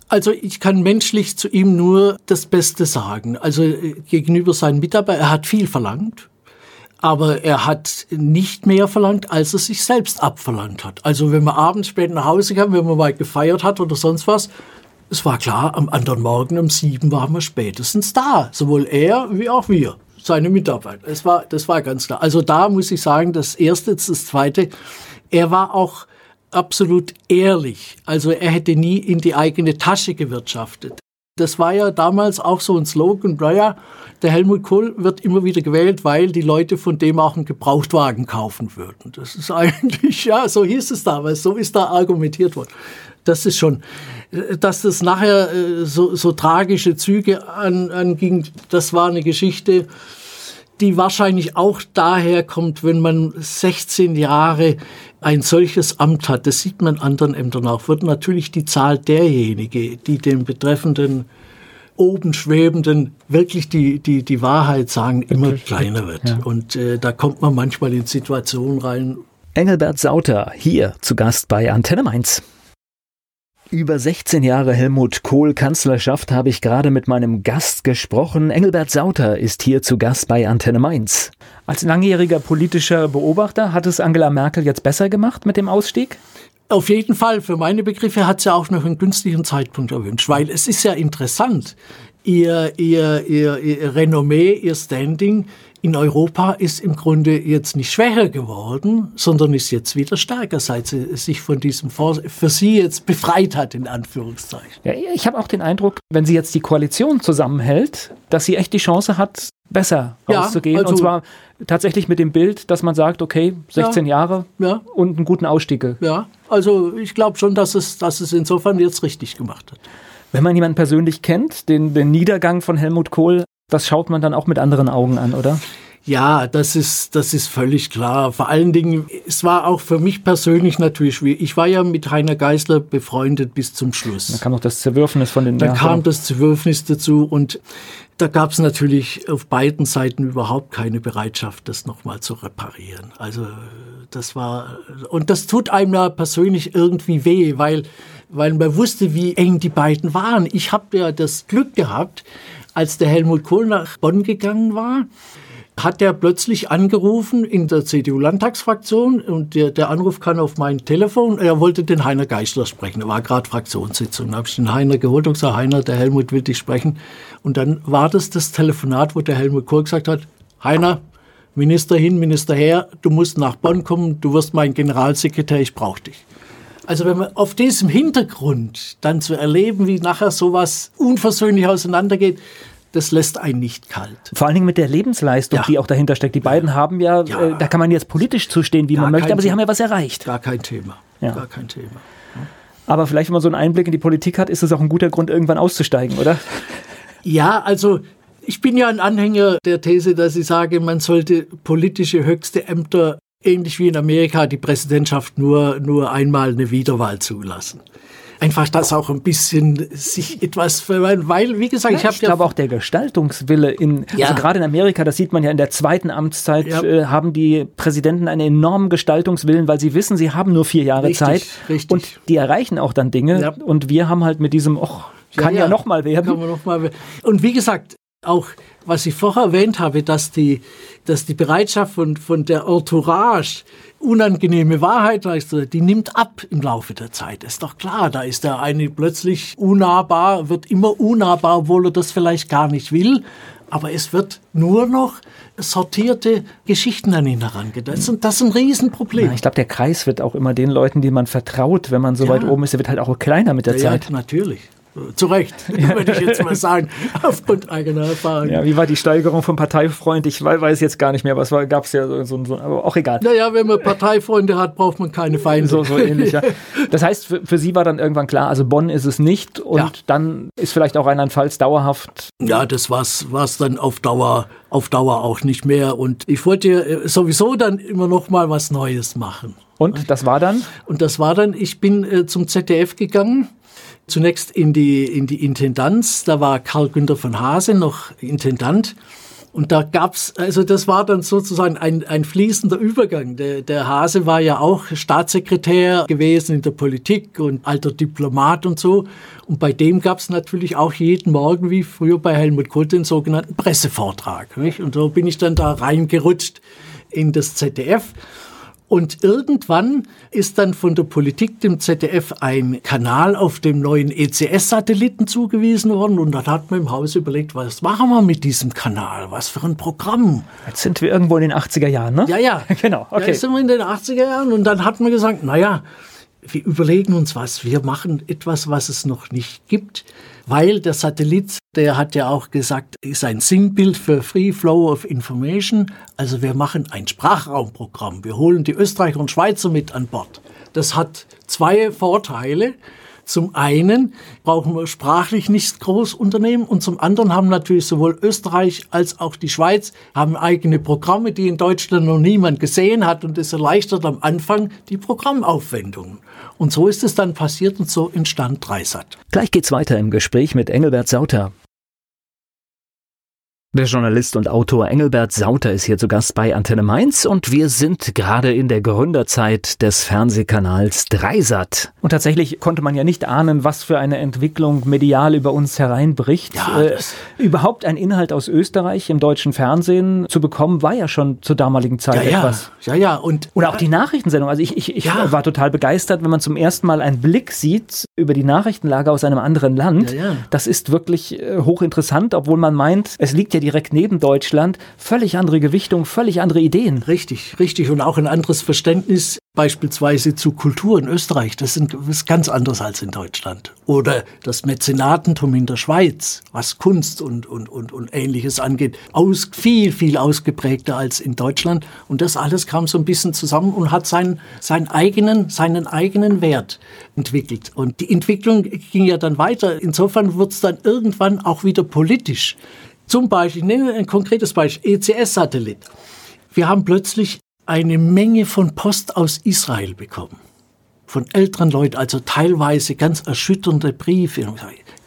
Also ich kann menschlich zu ihm nur das Beste sagen. Also äh, gegenüber seinen Mitarbeitern, er hat viel verlangt, aber er hat nicht mehr verlangt, als er sich selbst abverlangt hat. Also wenn man abends spät nach Hause kam, wenn man mal gefeiert hat oder sonst was, es war klar, am anderen Morgen um sieben waren wir spätestens da. Sowohl er wie auch wir, seine Mitarbeiter. Es war, das war ganz klar. Also da muss ich sagen, das Erste, das Zweite, er war auch absolut ehrlich. Also er hätte nie in die eigene Tasche gewirtschaftet. Das war ja damals auch so ein Slogan, naja, der Helmut Kohl wird immer wieder gewählt, weil die Leute von dem auch einen Gebrauchtwagen kaufen würden. Das ist eigentlich, ja, so hieß es damals, so ist da argumentiert worden. Das ist schon, dass das nachher äh, so, so tragische Züge an, anging, das war eine Geschichte, die wahrscheinlich auch daher kommt, wenn man 16 Jahre ein solches Amt hat, das sieht man anderen Ämtern auch, wird natürlich die Zahl derjenigen, die dem betreffenden oben schwebenden wirklich die, die, die Wahrheit sagen, immer kleiner wird. Ja. Und äh, da kommt man manchmal in Situationen rein. Engelbert Sauter hier zu Gast bei Antenne Mainz. Über 16 Jahre Helmut Kohl Kanzlerschaft habe ich gerade mit meinem Gast gesprochen. Engelbert Sauter ist hier zu Gast bei Antenne Mainz. Als langjähriger politischer Beobachter hat es Angela Merkel jetzt besser gemacht mit dem Ausstieg? Auf jeden Fall, für meine Begriffe hat sie auch noch einen günstigen Zeitpunkt erwünscht, weil es ist ja interessant, ihr, ihr, ihr, ihr Renommee, ihr Standing in Europa ist im Grunde jetzt nicht schwächer geworden, sondern ist jetzt wieder stärker, seit sie sich von diesem Fonds für sie jetzt befreit hat, in Anführungszeichen. Ja, ich habe auch den Eindruck, wenn sie jetzt die Koalition zusammenhält, dass sie echt die Chance hat, besser ja, rauszugehen. Also, und zwar tatsächlich mit dem Bild, dass man sagt, okay, 16 ja, Jahre ja. und einen guten Ausstieg. Ja, also ich glaube schon, dass es, dass es insofern jetzt richtig gemacht hat. Wenn man jemanden persönlich kennt, den, den Niedergang von Helmut Kohl, das schaut man dann auch mit anderen Augen an, oder? Ja, das ist, das ist völlig klar. Vor allen Dingen, es war auch für mich persönlich natürlich schwierig. Ich war ja mit Heiner Geisler befreundet bis zum Schluss. Da kam noch das Zerwürfnis von den Da kam das Zerwürfnis dazu und da gab es natürlich auf beiden Seiten überhaupt keine Bereitschaft, das nochmal zu reparieren. Also das war, und das tut einem ja persönlich irgendwie weh, weil, weil man wusste, wie eng die beiden waren. Ich habe ja das Glück gehabt, als der Helmut Kohl nach Bonn gegangen war, hat er plötzlich angerufen in der CDU-Landtagsfraktion und der, der, Anruf kam auf mein Telefon. Er wollte den Heiner Geischler sprechen. Er war gerade Fraktionssitzung. Da habe ich den Heiner geholt und gesagt, Heiner, der Helmut will dich sprechen. Und dann war das das Telefonat, wo der Helmut Kohl gesagt hat, Heiner, Minister hin, Minister her, du musst nach Bonn kommen, du wirst mein Generalsekretär, ich brauche dich. Also wenn man auf diesem Hintergrund dann zu erleben, wie nachher sowas unversöhnlich auseinandergeht, das lässt einen nicht kalt. Vor allen Dingen mit der Lebensleistung, ja. die auch dahinter steckt. Die beiden haben ja, ja. Äh, da kann man jetzt politisch zustehen, wie Gar man möchte, aber sie haben ja was erreicht. Gar kein Thema. Ja. Gar kein Thema. Aber vielleicht, wenn man so einen Einblick in die Politik hat, ist es auch ein guter Grund, irgendwann auszusteigen, oder? Ja, also ich bin ja ein Anhänger der These, dass ich sage, man sollte politische höchste Ämter ähnlich wie in Amerika die Präsidentschaft nur, nur einmal eine Wiederwahl zulassen. Einfach, dass auch ein bisschen sich etwas, weil, wie gesagt, ja, ich habe Ich glaube auch der Gestaltungswille in, ja. also gerade in Amerika, das sieht man ja in der zweiten Amtszeit, ja. äh, haben die Präsidenten einen enormen Gestaltungswillen, weil sie wissen, sie haben nur vier Jahre richtig, Zeit. Richtig. Und die erreichen auch dann Dinge. Ja. Und wir haben halt mit diesem, och, kann ja, ja, noch mal werden. Kann man noch mal Und wie gesagt, auch was ich vorher erwähnt habe, dass die, dass die Bereitschaft von, von der Entourage, unangenehme Wahrheit, die nimmt ab im Laufe der Zeit. Ist doch klar, da ist der eine plötzlich unnahbar, wird immer unnahbar, obwohl er das vielleicht gar nicht will. Aber es wird nur noch sortierte Geschichten an ihn herangedacht. Und das ist ein Riesenproblem. Ja, ich glaube, der Kreis wird auch immer den Leuten, denen man vertraut, wenn man so ja. weit oben ist, der wird halt auch kleiner mit der ja, Zeit. Ja, natürlich. Zu Recht, würde ich jetzt mal sagen, aufgrund eigener Erfahrung. Ja, wie war die Steigerung von Parteifreund? Ich weiß jetzt gar nicht mehr, was gab es ja so, so, so, aber auch egal. Naja, wenn man Parteifreunde hat, braucht man keine Feinde. So, so ähnlich, ja. Das heißt, für, für, Sie war dann irgendwann klar, also Bonn ist es nicht und ja. dann ist vielleicht auch Rheinland-Pfalz dauerhaft. Ja, das war es dann auf Dauer, auf Dauer auch nicht mehr und ich wollte äh, sowieso dann immer noch mal was Neues machen. Und das war dann? Und das war dann, ich bin äh, zum ZDF gegangen. Zunächst in die, in die Intendanz. Da war Karl Günther von Hase noch Intendant. Und da gab's, also das war dann sozusagen ein, ein fließender Übergang. Der, der Hase war ja auch Staatssekretär gewesen in der Politik und alter Diplomat und so. Und bei dem gab's natürlich auch jeden Morgen, wie früher bei Helmut Kohl, den sogenannten Pressevortrag. Nicht? Und so bin ich dann da reingerutscht in das ZDF. Und irgendwann ist dann von der Politik dem ZDF ein Kanal auf dem neuen ECS-Satelliten zugewiesen worden. Und dann hat man im Haus überlegt, was machen wir mit diesem Kanal? Was für ein Programm? Jetzt sind wir irgendwo in den 80er Jahren, ne? Ja, ja. genau. Okay. Ja, jetzt sind wir in den 80er Jahren. Und dann hat man gesagt, naja, wir überlegen uns was. Wir machen etwas, was es noch nicht gibt weil der Satellit, der hat ja auch gesagt, ist ein Sinnbild für Free Flow of Information. Also wir machen ein Sprachraumprogramm. Wir holen die Österreicher und Schweizer mit an Bord. Das hat zwei Vorteile. Zum einen brauchen wir sprachlich nicht groß unternehmen und zum anderen haben natürlich sowohl Österreich als auch die Schweiz haben eigene Programme, die in Deutschland noch niemand gesehen hat und es erleichtert am Anfang die Programmaufwendungen. Und so ist es dann passiert und so entstand Dreisat. Gleich geht's weiter im Gespräch mit Engelbert Sauter. Der Journalist und Autor Engelbert Sauter ist hier zu Gast bei Antenne Mainz und wir sind gerade in der Gründerzeit des Fernsehkanals Dreisat. Und tatsächlich konnte man ja nicht ahnen, was für eine Entwicklung medial über uns hereinbricht. Ja, äh, überhaupt ein Inhalt aus Österreich im deutschen Fernsehen zu bekommen, war ja schon zur damaligen Zeit ja, etwas. Ja, ja, und oder auch die Nachrichtensendung. Also ich, ich, ich ja. war total begeistert, wenn man zum ersten Mal einen Blick sieht über die Nachrichtenlage aus einem anderen Land. Ja, ja. Das ist wirklich äh, hochinteressant, obwohl man meint, es liegt ja ja direkt neben Deutschland, völlig andere Gewichtung, völlig andere Ideen. Richtig, richtig. Und auch ein anderes Verständnis beispielsweise zu Kultur in Österreich. Das ist ganz anders als in Deutschland. Oder das Mäzenatentum in der Schweiz, was Kunst und, und, und, und Ähnliches angeht, aus, viel, viel ausgeprägter als in Deutschland. Und das alles kam so ein bisschen zusammen und hat seinen, seinen, eigenen, seinen eigenen Wert entwickelt. Und die Entwicklung ging ja dann weiter. Insofern wird es dann irgendwann auch wieder politisch. Zum Beispiel, ich nenne ein konkretes Beispiel, ECS-Satellit. Wir haben plötzlich eine Menge von Post aus Israel bekommen. Von älteren Leuten, also teilweise ganz erschütternde Briefe.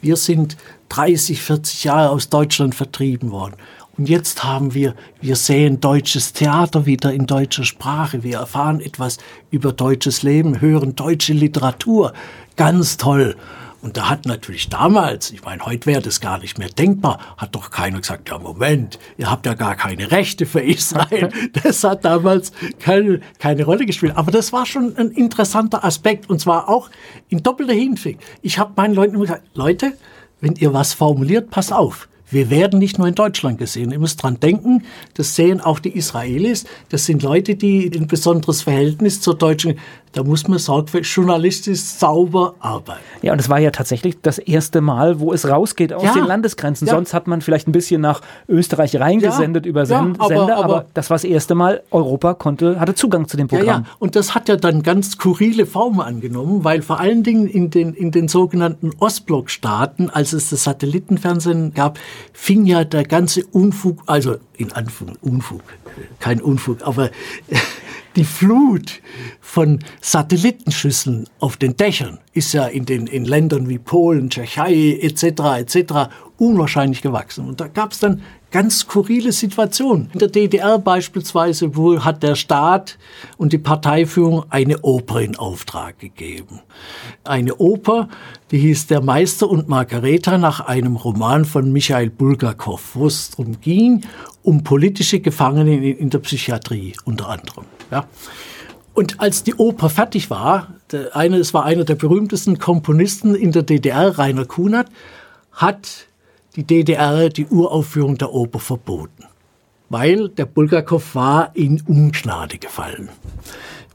Wir sind 30, 40 Jahre aus Deutschland vertrieben worden. Und jetzt haben wir, wir sehen deutsches Theater wieder in deutscher Sprache. Wir erfahren etwas über deutsches Leben, hören deutsche Literatur. Ganz toll. Und da hat natürlich damals, ich meine, heute wäre das gar nicht mehr denkbar, hat doch keiner gesagt, ja Moment, ihr habt ja gar keine Rechte für Israel. Das hat damals keine, keine Rolle gespielt. Aber das war schon ein interessanter Aspekt und zwar auch in doppelter Hinsicht. Ich habe meinen Leuten immer gesagt, Leute, wenn ihr was formuliert, pass auf. Wir werden nicht nur in Deutschland gesehen. Ihr müsst dran denken, das sehen auch die Israelis. Das sind Leute, die ein besonderes Verhältnis zur deutschen da muss man sorgfältig journalistisch sauber arbeiten. Ja, und es war ja tatsächlich das erste Mal, wo es rausgeht aus ja, den Landesgrenzen. Ja. Sonst hat man vielleicht ein bisschen nach Österreich reingesendet ja, über Sen aber, Sender, aber, aber, das war das erste Mal, Europa konnte, hatte Zugang zu dem Programm. Ja, ja, und das hat ja dann ganz skurrile Formen angenommen, weil vor allen Dingen in den, in den sogenannten Ostblockstaaten, als es das Satellitenfernsehen gab, fing ja der ganze Unfug, also in Anführungszeichen Unfug, kein Unfug, aber die Flut von Satellitenschüsseln auf den Dächern ist ja in den in Ländern wie Polen, Tschechei etc. etc. unwahrscheinlich gewachsen. Und da gab es dann ganz skurrile Situationen. In der DDR beispielsweise wo hat der Staat und die Parteiführung eine Oper in Auftrag gegeben. Eine Oper, die hieß Der Meister und Margareta nach einem Roman von Michael Bulgakov, wo es darum ging, um politische Gefangene in der Psychiatrie unter anderem. Ja. Und als die Oper fertig war, der eine, es war einer der berühmtesten Komponisten in der DDR, Rainer Kunert, hat die DDR die Uraufführung der Oper verboten, weil der Bulgakov war in Ungnade gefallen.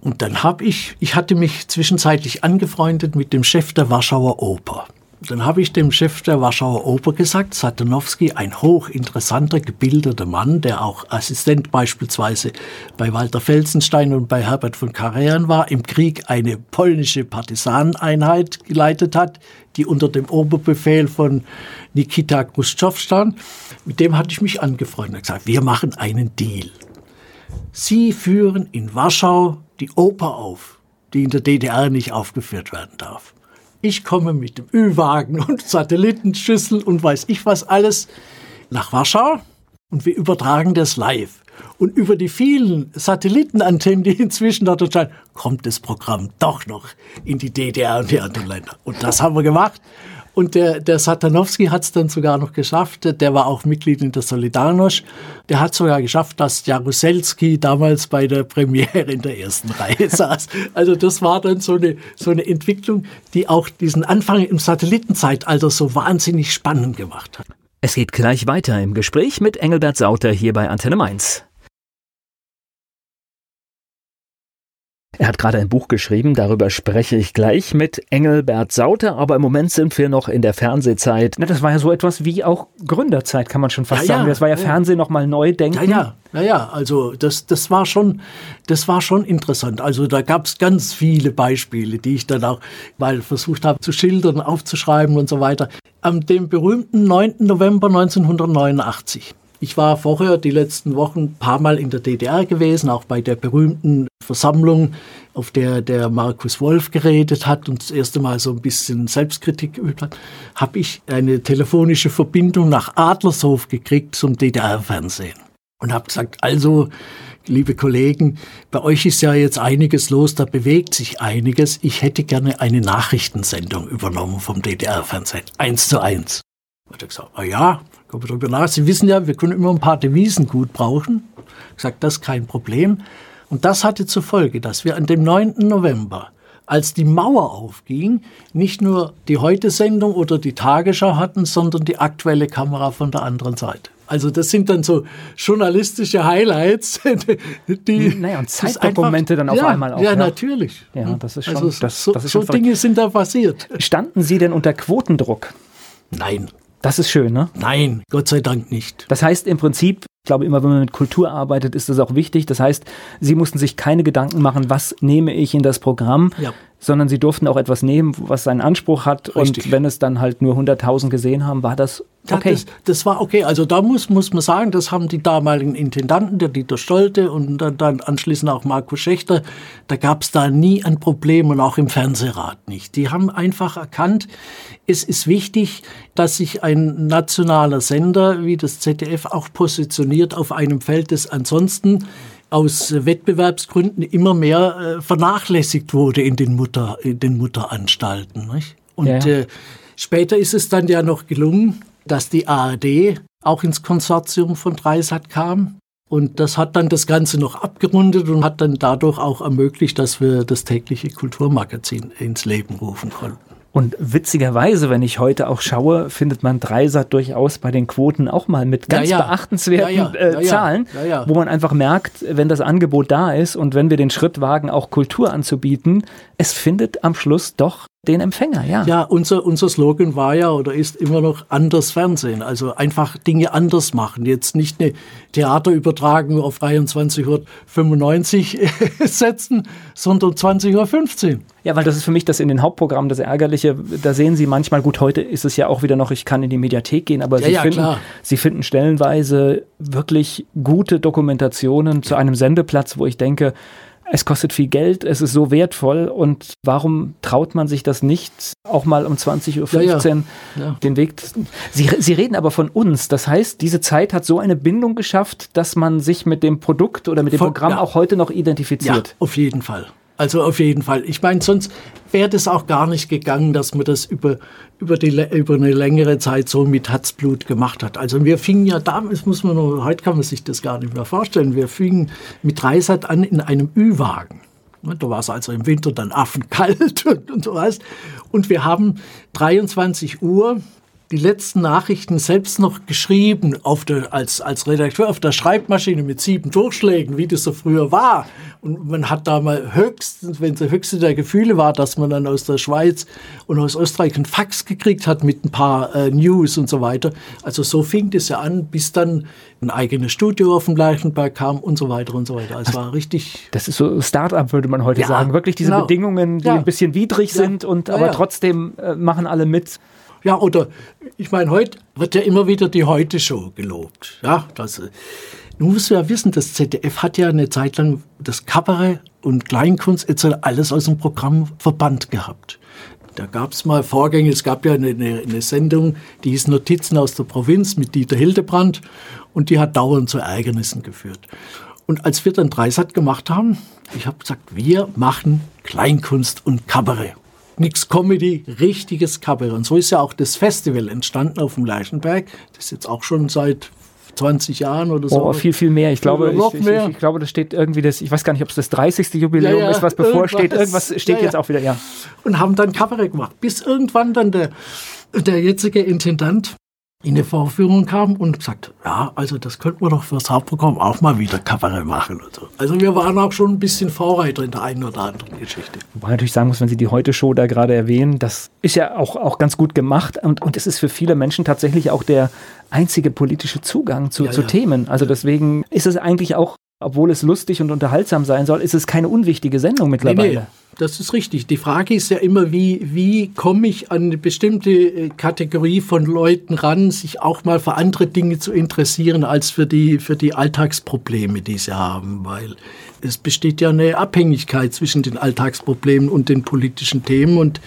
Und dann habe ich, ich hatte mich zwischenzeitlich angefreundet mit dem Chef der Warschauer Oper. Dann habe ich dem Chef der Warschauer Oper gesagt, Satanowski, ein hochinteressanter, gebildeter Mann, der auch Assistent beispielsweise bei Walter Felsenstein und bei Herbert von Karajan war, im Krieg eine polnische Partisaneneinheit geleitet hat, die unter dem Oberbefehl von Nikita Khrushchev stand. Mit dem hatte ich mich angefreundet und gesagt, wir machen einen Deal. Sie führen in Warschau die Oper auf, die in der DDR nicht aufgeführt werden darf. Ich komme mit dem Ü-Wagen und Satellitenschüssel und weiß ich was alles nach Warschau und wir übertragen das live. Und über die vielen Satellitenantennen, die inzwischen dort erscheinen, kommt das Programm doch noch in die DDR und die anderen Länder. Und das haben wir gemacht. Und der, der Satanowski hat es dann sogar noch geschafft. Der war auch Mitglied in der Solidarność. Der hat sogar geschafft, dass Jaruzelski damals bei der Premiere in der ersten Reihe saß. Also das war dann so eine, so eine Entwicklung, die auch diesen Anfang im Satellitenzeitalter so wahnsinnig spannend gemacht hat. Es geht gleich weiter im Gespräch mit Engelbert Sauter hier bei Antenne Mainz. Er hat gerade ein Buch geschrieben, darüber spreche ich gleich mit Engelbert Sauter, aber im Moment sind wir noch in der Fernsehzeit. Das war ja so etwas wie auch Gründerzeit, kann man schon fast ja, sagen. Das war ja, ja. Fernsehen nochmal neu denken. Ja, ja, ja, ja. also das, das, war schon, das war schon interessant. Also da gab es ganz viele Beispiele, die ich dann auch mal versucht habe zu schildern, aufzuschreiben und so weiter. Am dem berühmten 9. November 1989 ich war vorher die letzten Wochen ein paar Mal in der DDR gewesen, auch bei der berühmten Versammlung, auf der der Markus Wolf geredet hat und das erste Mal so ein bisschen Selbstkritik geübt hat, habe ich eine telefonische Verbindung nach Adlershof gekriegt zum DDR-Fernsehen und habe gesagt, also liebe Kollegen, bei euch ist ja jetzt einiges los, da bewegt sich einiges. Ich hätte gerne eine Nachrichtensendung übernommen vom DDR-Fernsehen, eins zu eins. Und er gesagt, ah ja, kommen wir drüber nach. Sie wissen ja, wir können immer ein paar Devisen gut brauchen. Ich gesagt, das ist kein Problem. Und das hatte zur Folge, dass wir an dem 9. November, als die Mauer aufging, nicht nur die Heute-Sendung oder die Tagesschau hatten, sondern die aktuelle Kamera von der anderen Seite. Also das sind dann so journalistische Highlights, die naja, und Zeitdokumente dann auf ja, einmal auch. Ja, ja, natürlich. Ja, das ist schon. Also das, so, das ist schon so Dinge sind da passiert. Standen Sie denn unter Quotendruck? Nein. Das ist schön, ne? Nein, Gott sei Dank nicht. Das heißt im Prinzip, ich glaube immer, wenn man mit Kultur arbeitet, ist das auch wichtig. Das heißt, Sie mussten sich keine Gedanken machen, was nehme ich in das Programm, ja. sondern Sie durften auch etwas nehmen, was seinen Anspruch hat. Richtig. Und wenn es dann halt nur 100.000 gesehen haben, war das okay. Ja, das, das, war okay. Also da muss, muss man sagen, das haben die damaligen Intendanten, der Dieter Stolte und dann, dann anschließend auch Marco Schächter, da gab es da nie ein Problem und auch im Fernsehrat nicht. Die haben einfach erkannt, es ist wichtig, dass sich ein nationaler Sender wie das ZDF auch positioniert auf einem Feld, das ansonsten aus Wettbewerbsgründen immer mehr äh, vernachlässigt wurde in den, Mutter, in den Mutteranstalten. Nicht? Und ja. äh, später ist es dann ja noch gelungen, dass die ARD auch ins Konsortium von Dreisat kam. Und das hat dann das Ganze noch abgerundet und hat dann dadurch auch ermöglicht, dass wir das tägliche Kulturmagazin ins Leben rufen konnten. Und witzigerweise, wenn ich heute auch schaue, findet man Dreisat durchaus bei den Quoten auch mal mit ganz ja, ja. beachtenswerten ja, äh, Zahlen, wo man einfach merkt, wenn das Angebot da ist und wenn wir den Schritt wagen, auch Kultur anzubieten, es findet am Schluss doch den Empfänger, ja. Ja, unser, unser Slogan war ja oder ist immer noch anders Fernsehen. Also einfach Dinge anders machen. Jetzt nicht eine Theaterübertragung auf 23.95 Uhr setzen, sondern 20.15 Uhr. Ja, weil das ist für mich das in den Hauptprogrammen das Ärgerliche. Da sehen Sie manchmal, gut, heute ist es ja auch wieder noch, ich kann in die Mediathek gehen, aber ja, Sie, ja, finden, Sie finden stellenweise wirklich gute Dokumentationen zu einem Sendeplatz, wo ich denke, es kostet viel Geld, es ist so wertvoll und warum traut man sich das nicht, auch mal um 20.15 Uhr ja, ja. Ja. den Weg. Sie, Sie reden aber von uns. Das heißt, diese Zeit hat so eine Bindung geschafft, dass man sich mit dem Produkt oder mit dem von, Programm auch heute noch identifiziert. Ja, auf jeden Fall. Also auf jeden Fall. Ich meine, sonst wäre das auch gar nicht gegangen, dass man das über, über, die, über eine längere Zeit so mit Herzblut gemacht hat. Also wir fingen ja damals, muss man nur, heute kann man sich das gar nicht mehr vorstellen, wir fingen mit Dreisat an in einem Ü-Wagen. Da war es also im Winter dann affenkalt und, und so was. Und wir haben 23 Uhr die letzten Nachrichten selbst noch geschrieben auf der, als, als Redakteur auf der Schreibmaschine mit sieben Durchschlägen, wie das so früher war. Und man hat da mal höchstens, wenn es der höchste der Gefühle war, dass man dann aus der Schweiz und aus Österreich einen Fax gekriegt hat mit ein paar äh, News und so weiter. Also so fing das ja an, bis dann ein eigenes Studio auf dem Leichenberg kam und so weiter und so weiter. Also es war richtig. Das ist so Start-up, würde man heute ja, sagen. Wirklich diese genau. Bedingungen, die ja. ein bisschen widrig ja. sind und aber trotzdem äh, machen alle mit. Ja, oder ich meine, heute wird ja immer wieder die Heute-Show gelobt. Ja, das, nun musst du ja wissen, das ZDF hat ja eine Zeit lang das Kabarett und Kleinkunst etc. alles aus dem Programm verbannt gehabt. Da gab es mal Vorgänge, es gab ja eine, eine, Sendung, die hieß Notizen aus der Provinz mit Dieter Hildebrand und die hat dauernd zu Ärgernissen geführt. Und als wir dann Dreisat gemacht haben, ich habe gesagt, wir machen Kleinkunst und Kabarett. Nix Comedy, richtiges Kabarett. Und so ist ja auch das Festival entstanden auf dem Leichenberg. Das ist jetzt auch schon seit 20 Jahren oder so. Oh, viel, viel mehr. Ich glaube, ich, ich, ich, ich, glaube, das steht irgendwie das, ich weiß gar nicht, ob es das 30. Jubiläum ja, ja, ist, was bevorsteht. Irgendwas, irgendwas steht ja, jetzt auch wieder, ja. Und haben dann Kabarett gemacht. Bis irgendwann dann der, der jetzige Intendant in eine Vorführung kam und gesagt, ja, also das könnten wir doch fürs Hauptprogramm auch mal wieder Kabarett machen. Und so. Also wir waren auch schon ein bisschen Vorreiter in der einen oder anderen Geschichte. Wobei natürlich sagen muss, wenn Sie die Heute-Show da gerade erwähnen, das ist ja auch, auch ganz gut gemacht und, und es ist für viele Menschen tatsächlich auch der einzige politische Zugang zu, ja, zu ja. Themen. Also deswegen ist es eigentlich auch obwohl es lustig und unterhaltsam sein soll, ist es keine unwichtige Sendung mittlerweile. Nee, nee, das ist richtig. Die Frage ist ja immer, wie, wie komme ich an eine bestimmte äh, Kategorie von Leuten ran, sich auch mal für andere Dinge zu interessieren, als für die, für die Alltagsprobleme, die sie haben. Weil es besteht ja eine Abhängigkeit zwischen den Alltagsproblemen und den politischen Themen und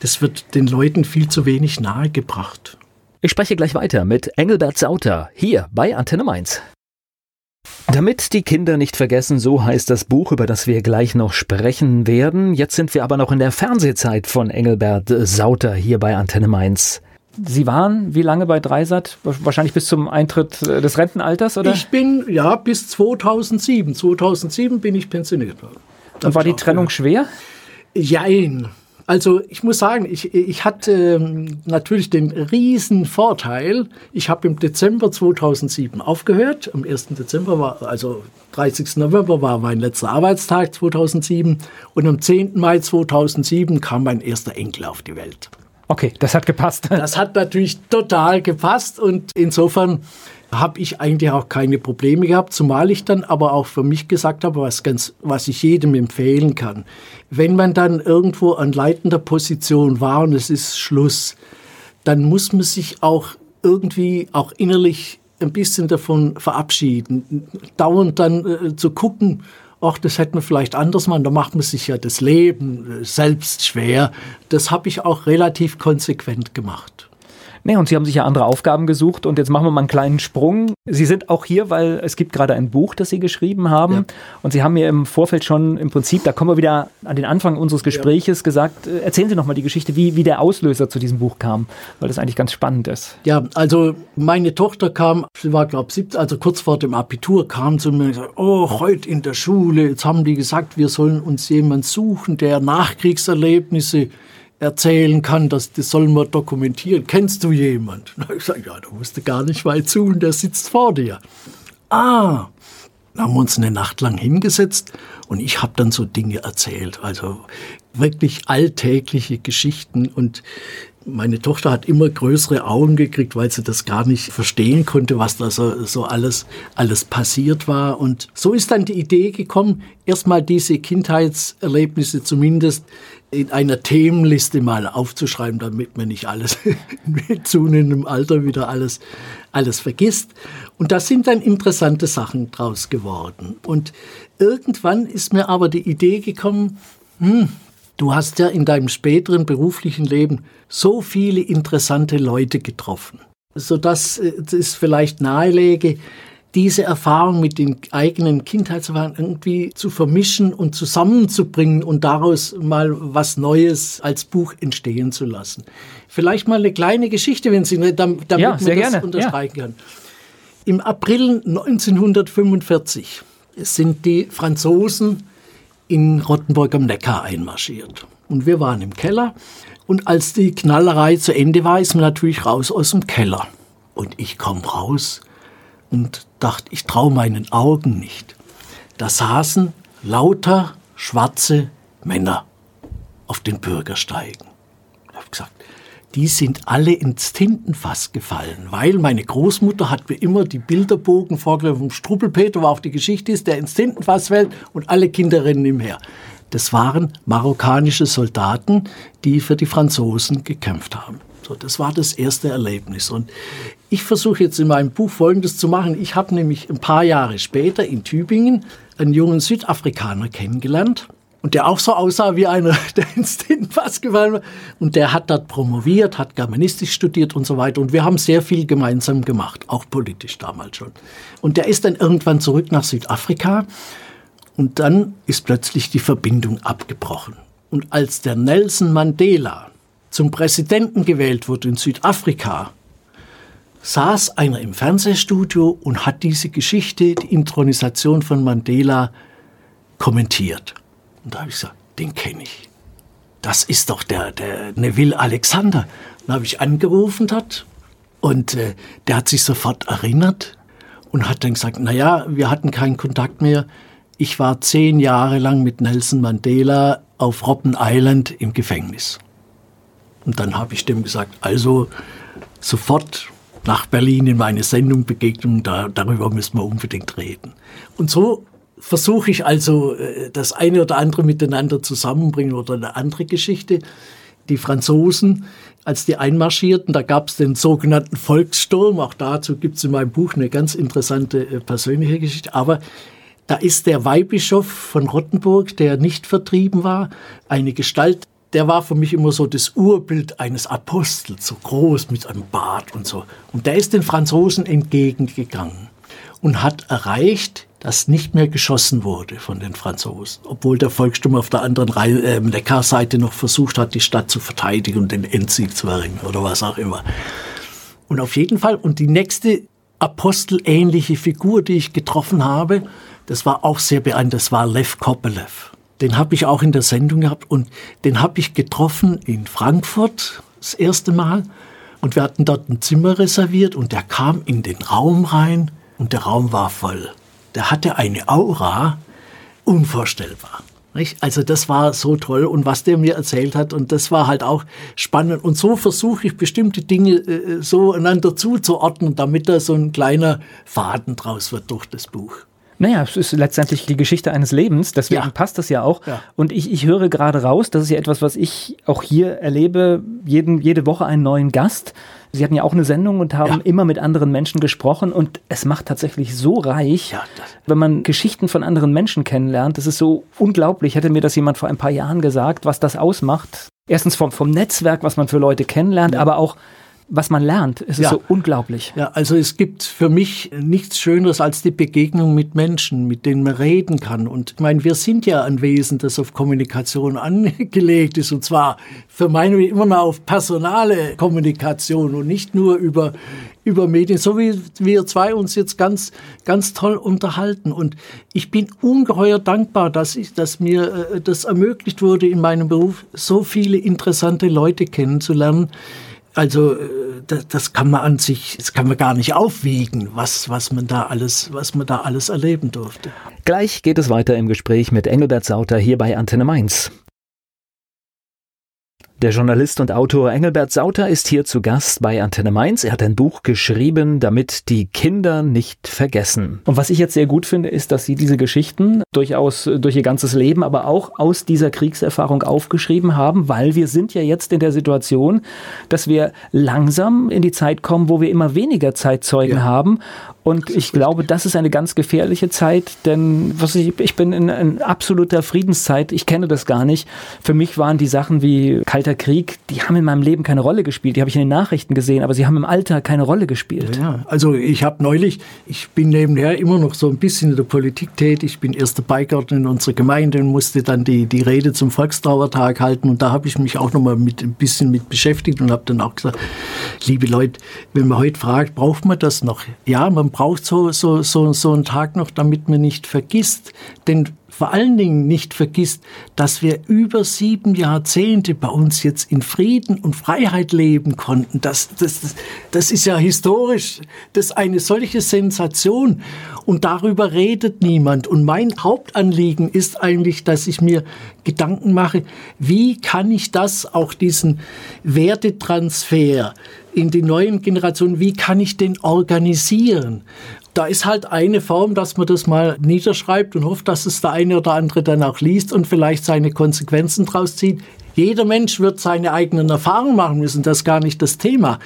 das wird den Leuten viel zu wenig nahegebracht. Ich spreche gleich weiter mit Engelbert Sauter hier bei Antenne Mainz. Damit die Kinder nicht vergessen, so heißt das Buch, über das wir gleich noch sprechen werden. Jetzt sind wir aber noch in der Fernsehzeit von Engelbert Sauter hier bei Antenne Mainz. Sie waren wie lange bei Dreisat? Wahrscheinlich bis zum Eintritt äh, des Rentenalters, oder? Ich bin, ja, bis 2007. 2007 bin ich pensioniert worden. Und war die Trennung schwer? Jein. Also ich muss sagen, ich, ich hatte ähm, natürlich den riesen Vorteil, ich habe im Dezember 2007 aufgehört. Am 1. Dezember war, also 30. November war mein letzter Arbeitstag 2007 und am 10. Mai 2007 kam mein erster Enkel auf die Welt. Okay, das hat gepasst. Das hat natürlich total gepasst und insofern habe ich eigentlich auch keine Probleme gehabt, zumal ich dann aber auch für mich gesagt habe, was, ganz, was ich jedem empfehlen kann. Wenn man dann irgendwo an leitender Position war und es ist Schluss, dann muss man sich auch irgendwie auch innerlich ein bisschen davon verabschieden. Dauernd dann äh, zu gucken, ach, das hätte man vielleicht anders machen, da macht man sich ja das Leben selbst schwer. Das habe ich auch relativ konsequent gemacht. Nee, und Sie haben sich ja andere Aufgaben gesucht und jetzt machen wir mal einen kleinen Sprung. Sie sind auch hier, weil es gibt gerade ein Buch, das Sie geschrieben haben ja. und Sie haben mir im Vorfeld schon im Prinzip, da kommen wir wieder an den Anfang unseres Gespräches, ja. gesagt, äh, erzählen Sie noch mal die Geschichte, wie, wie der Auslöser zu diesem Buch kam, weil das eigentlich ganz spannend ist. Ja, also meine Tochter kam, sie war glaube ich 17, also kurz vor dem Abitur, kam zu mir und gesagt, oh, heute in der Schule, jetzt haben die gesagt, wir sollen uns jemanden suchen, der Nachkriegserlebnisse erzählen kann, das, das sollen wir dokumentieren. Kennst du jemand? Na, ich sage, ja, du wusste gar nicht weit zu und der sitzt vor dir. Ah, dann haben wir uns eine Nacht lang hingesetzt und ich habe dann so Dinge erzählt, also wirklich alltägliche Geschichten und meine Tochter hat immer größere Augen gekriegt, weil sie das gar nicht verstehen konnte, was da so, so alles, alles passiert war. Und so ist dann die Idee gekommen, erstmal diese Kindheitserlebnisse zumindest in einer Themenliste mal aufzuschreiben, damit man nicht alles mit zunehmendem Alter wieder alles, alles vergisst. Und da sind dann interessante Sachen draus geworden. Und irgendwann ist mir aber die Idee gekommen, hm, du hast ja in deinem späteren beruflichen Leben so viele interessante Leute getroffen, sodass äh, es vielleicht nahelege, diese Erfahrung mit den eigenen Kindheitserfahrungen irgendwie zu vermischen und zusammenzubringen und daraus mal was Neues als Buch entstehen zu lassen. Vielleicht mal eine kleine Geschichte, wenn Sie, damit ja, man das gerne. unterstreichen ja. kann. Im April 1945 sind die Franzosen in Rottenburg am Neckar einmarschiert. Und wir waren im Keller. Und als die Knallerei zu Ende war, ist man natürlich raus aus dem Keller. Und ich komme raus und dachte, ich traue meinen Augen nicht. Da saßen lauter schwarze Männer auf den Bürgersteigen. Ich habe gesagt, die sind alle ins Tintenfass gefallen, weil meine Großmutter hat mir immer die Bilderbogen vorgelegt vom Struppelpeter, wo auch die Geschichte ist, der ins Tintenfass fällt und alle Kinder rennen ihm her. Das waren marokkanische Soldaten, die für die Franzosen gekämpft haben. So, das war das erste Erlebnis. Und ich versuche jetzt in meinem Buch Folgendes zu machen. Ich habe nämlich ein paar Jahre später in Tübingen einen jungen Südafrikaner kennengelernt. Und der auch so aussah wie einer, der ins Tintenfass gefallen war. Und der hat dort promoviert, hat Germanistik studiert und so weiter. Und wir haben sehr viel gemeinsam gemacht, auch politisch damals schon. Und der ist dann irgendwann zurück nach Südafrika. Und dann ist plötzlich die Verbindung abgebrochen. Und als der Nelson Mandela zum Präsidenten gewählt wurde in Südafrika, saß einer im Fernsehstudio und hat diese Geschichte, die Intronisation von Mandela, kommentiert. Und da habe ich gesagt, den kenne ich. Das ist doch der, der Neville Alexander. Dann habe ich angerufen dort und äh, der hat sich sofort erinnert und hat dann gesagt, naja, wir hatten keinen Kontakt mehr. Ich war zehn Jahre lang mit Nelson Mandela auf Robben Island im Gefängnis. Und dann habe ich dem gesagt, also sofort nach Berlin in meine Sendung Begegnung, da, darüber müssen wir unbedingt reden. Und so versuche ich also äh, das eine oder andere miteinander zusammenbringen oder eine andere Geschichte. Die Franzosen, als die einmarschierten, da gab es den sogenannten Volkssturm. Auch dazu gibt es in meinem Buch eine ganz interessante äh, persönliche Geschichte. Aber da ist der Weihbischof von Rottenburg, der nicht vertrieben war, eine Gestalt, der war für mich immer so das Urbild eines Apostels, so groß mit einem Bart und so. Und der ist den Franzosen entgegengegangen und hat erreicht, dass nicht mehr geschossen wurde von den Franzosen, obwohl der Volkssturm auf der anderen Reihe, äh, Neckarseite noch versucht hat, die Stadt zu verteidigen und den Endsieg zu erringen oder was auch immer. Und auf jeden Fall, und die nächste apostelähnliche Figur, die ich getroffen habe, das war auch sehr beeindruckend, das war Lev Kopelev. Den habe ich auch in der Sendung gehabt und den habe ich getroffen in Frankfurt das erste Mal und wir hatten dort ein Zimmer reserviert und der kam in den Raum rein und der Raum war voll. Der hatte eine Aura, unvorstellbar. Also das war so toll und was der mir erzählt hat und das war halt auch spannend und so versuche ich bestimmte Dinge äh, so einander zuzuordnen, damit da so ein kleiner Faden draus wird durch das Buch. Naja, es ist letztendlich die Geschichte eines Lebens, deswegen ja. passt das ja auch. Ja. Und ich, ich höre gerade raus, das ist ja etwas, was ich auch hier erlebe, jeden, jede Woche einen neuen Gast. Sie hatten ja auch eine Sendung und haben ja. immer mit anderen Menschen gesprochen und es macht tatsächlich so reich, wenn man Geschichten von anderen Menschen kennenlernt. Das ist so unglaublich. Hätte mir das jemand vor ein paar Jahren gesagt, was das ausmacht. Erstens vom, vom Netzwerk, was man für Leute kennenlernt, aber auch was man lernt. Es ja. ist so unglaublich. Ja, also es gibt für mich nichts Schöneres als die Begegnung mit Menschen, mit denen man reden kann. Und ich meine, wir sind ja ein Wesen, das auf Kommunikation angelegt ist. Und zwar für meine immer noch auf personale Kommunikation und nicht nur über, über Medien, so wie wir zwei uns jetzt ganz, ganz toll unterhalten. Und ich bin ungeheuer dankbar, dass, ich, dass mir äh, das ermöglicht wurde, in meinem Beruf so viele interessante Leute kennenzulernen also äh, das, das, kann man an sich, das kann man gar nicht aufwiegen, was, was man da alles, was man da alles erleben durfte. Gleich geht es weiter im Gespräch mit Engelbert Sauter hier bei Antenne Mainz. Der Journalist und Autor Engelbert Sauter ist hier zu Gast bei Antenne Mainz. Er hat ein Buch geschrieben, damit die Kinder nicht vergessen. Und was ich jetzt sehr gut finde, ist, dass Sie diese Geschichten durchaus durch Ihr ganzes Leben, aber auch aus dieser Kriegserfahrung aufgeschrieben haben, weil wir sind ja jetzt in der Situation, dass wir langsam in die Zeit kommen, wo wir immer weniger Zeitzeugen ja. haben und ich glaube, das ist eine ganz gefährliche Zeit, denn was ich, ich bin in, in absoluter Friedenszeit. Ich kenne das gar nicht. Für mich waren die Sachen wie Kalter Krieg, die haben in meinem Leben keine Rolle gespielt. Die habe ich in den Nachrichten gesehen, aber sie haben im Alter keine Rolle gespielt. Ja, also ich habe neulich, ich bin nebenher immer noch so ein bisschen in der Politik tätig. Ich bin erster Beigärtner in unserer Gemeinde und musste dann die, die Rede zum Volkstrauertag halten. Und da habe ich mich auch noch mal mit, ein bisschen mit beschäftigt und habe dann auch gesagt, liebe Leute, wenn man heute fragt, braucht man das noch? Ja, man braucht so, so, so, so einen Tag noch, damit man nicht vergisst. Denn vor allen Dingen nicht vergisst, dass wir über sieben Jahrzehnte bei uns jetzt in Frieden und Freiheit leben konnten. Das, das, das, ist ja historisch. Das ist eine solche Sensation. Und darüber redet niemand. Und mein Hauptanliegen ist eigentlich, dass ich mir Gedanken mache, wie kann ich das, auch diesen Wertetransfer in die neuen Generationen, wie kann ich den organisieren? da ist halt eine Form, dass man das mal niederschreibt und hofft, dass es der eine oder andere dann auch liest und vielleicht seine Konsequenzen draus zieht. Jeder Mensch wird seine eigenen Erfahrungen machen müssen, das ist gar nicht das Thema.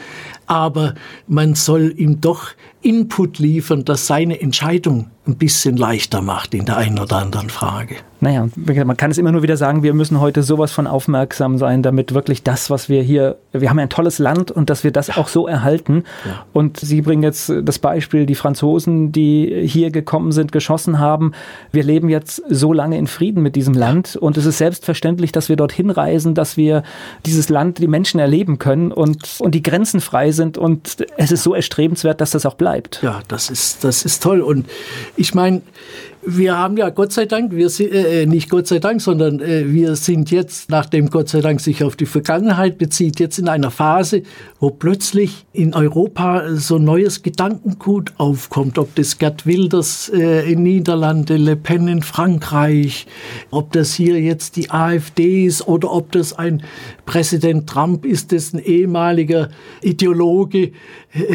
Aber man soll ihm doch Input liefern, dass seine Entscheidung ein bisschen leichter macht in der einen oder anderen Frage. Naja, man kann es immer nur wieder sagen, wir müssen heute sowas von aufmerksam sein, damit wirklich das, was wir hier, wir haben ein tolles Land und dass wir das auch so erhalten. Ja. Und Sie bringen jetzt das Beispiel, die Franzosen, die hier gekommen sind, geschossen haben. Wir leben jetzt so lange in Frieden mit diesem Land und es ist selbstverständlich, dass wir dorthin reisen, dass wir dieses Land, die Menschen erleben können und, und die Grenzen frei sind und es ist so erstrebenswert, dass das auch bleibt. Ja, das ist, das ist toll und ich meine, wir haben ja Gott sei Dank, wir sind, äh, nicht Gott sei Dank, sondern äh, wir sind jetzt, nachdem Gott sei Dank sich auf die Vergangenheit bezieht, jetzt in einer Phase, wo plötzlich in Europa so neues Gedankengut aufkommt. Ob das Gerd Wilders äh, in Niederlande, Le Pen in Frankreich, ob das hier jetzt die AfD ist oder ob das ein Präsident Trump ist, dessen ehemaliger Ideologe äh,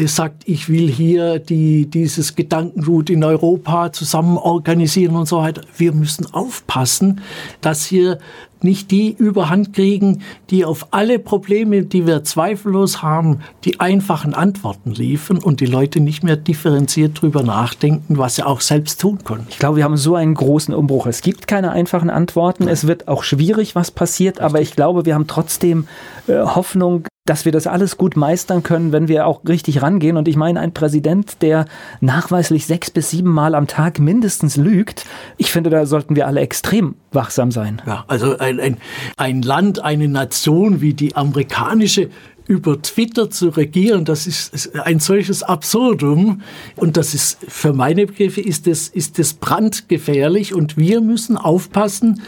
sagt, ich will hier die, dieses Gedankengut in Europa zusammen organisieren organisieren und so weiter. Wir müssen aufpassen, dass hier nicht die Überhand kriegen, die auf alle Probleme, die wir zweifellos haben, die einfachen Antworten liefern und die Leute nicht mehr differenziert drüber nachdenken, was sie auch selbst tun können. Ich glaube, wir haben so einen großen Umbruch. Es gibt keine einfachen Antworten. Es wird auch schwierig, was passiert, aber ich glaube, wir haben trotzdem äh, Hoffnung, dass wir das alles gut meistern können, wenn wir auch richtig rangehen. Und ich meine, ein Präsident, der nachweislich sechs bis sieben Mal am Tag mindestens lügt, ich finde, da sollten wir alle extrem wachsam sein. Ja, also ein, ein, ein Land, eine Nation wie die amerikanische über Twitter zu regieren, das ist ein solches Absurdum. Und das ist, für meine Begriffe, ist das, ist das brandgefährlich. Und wir müssen aufpassen,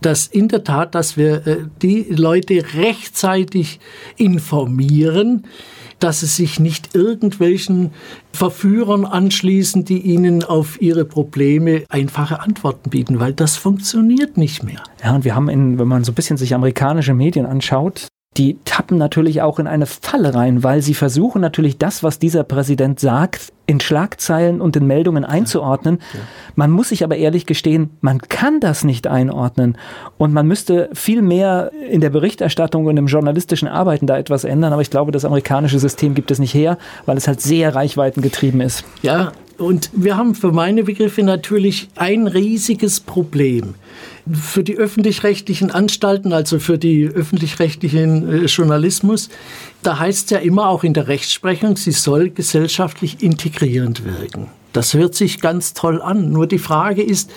dass in der Tat, dass wir äh, die Leute rechtzeitig informieren, dass sie sich nicht irgendwelchen Verführern anschließen, die ihnen auf ihre Probleme einfache Antworten bieten, weil das funktioniert nicht mehr. Ja, und wir haben, in, wenn man so ein bisschen sich amerikanische Medien anschaut, die tappen natürlich auch in eine Falle rein, weil sie versuchen natürlich das, was dieser Präsident sagt, in Schlagzeilen und in Meldungen einzuordnen. Ja. Man muss sich aber ehrlich gestehen, man kann das nicht einordnen und man müsste viel mehr in der Berichterstattung und im journalistischen Arbeiten da etwas ändern. Aber ich glaube, das amerikanische System gibt es nicht her, weil es halt sehr reichweitengetrieben ist. Ja, und wir haben für meine Begriffe natürlich ein riesiges Problem. Für die öffentlich-rechtlichen Anstalten, also für die öffentlich-rechtlichen äh, Journalismus, da heißt es ja immer auch in der Rechtsprechung, sie soll gesellschaftlich integrierend wirken. Das hört sich ganz toll an. Nur die Frage ist,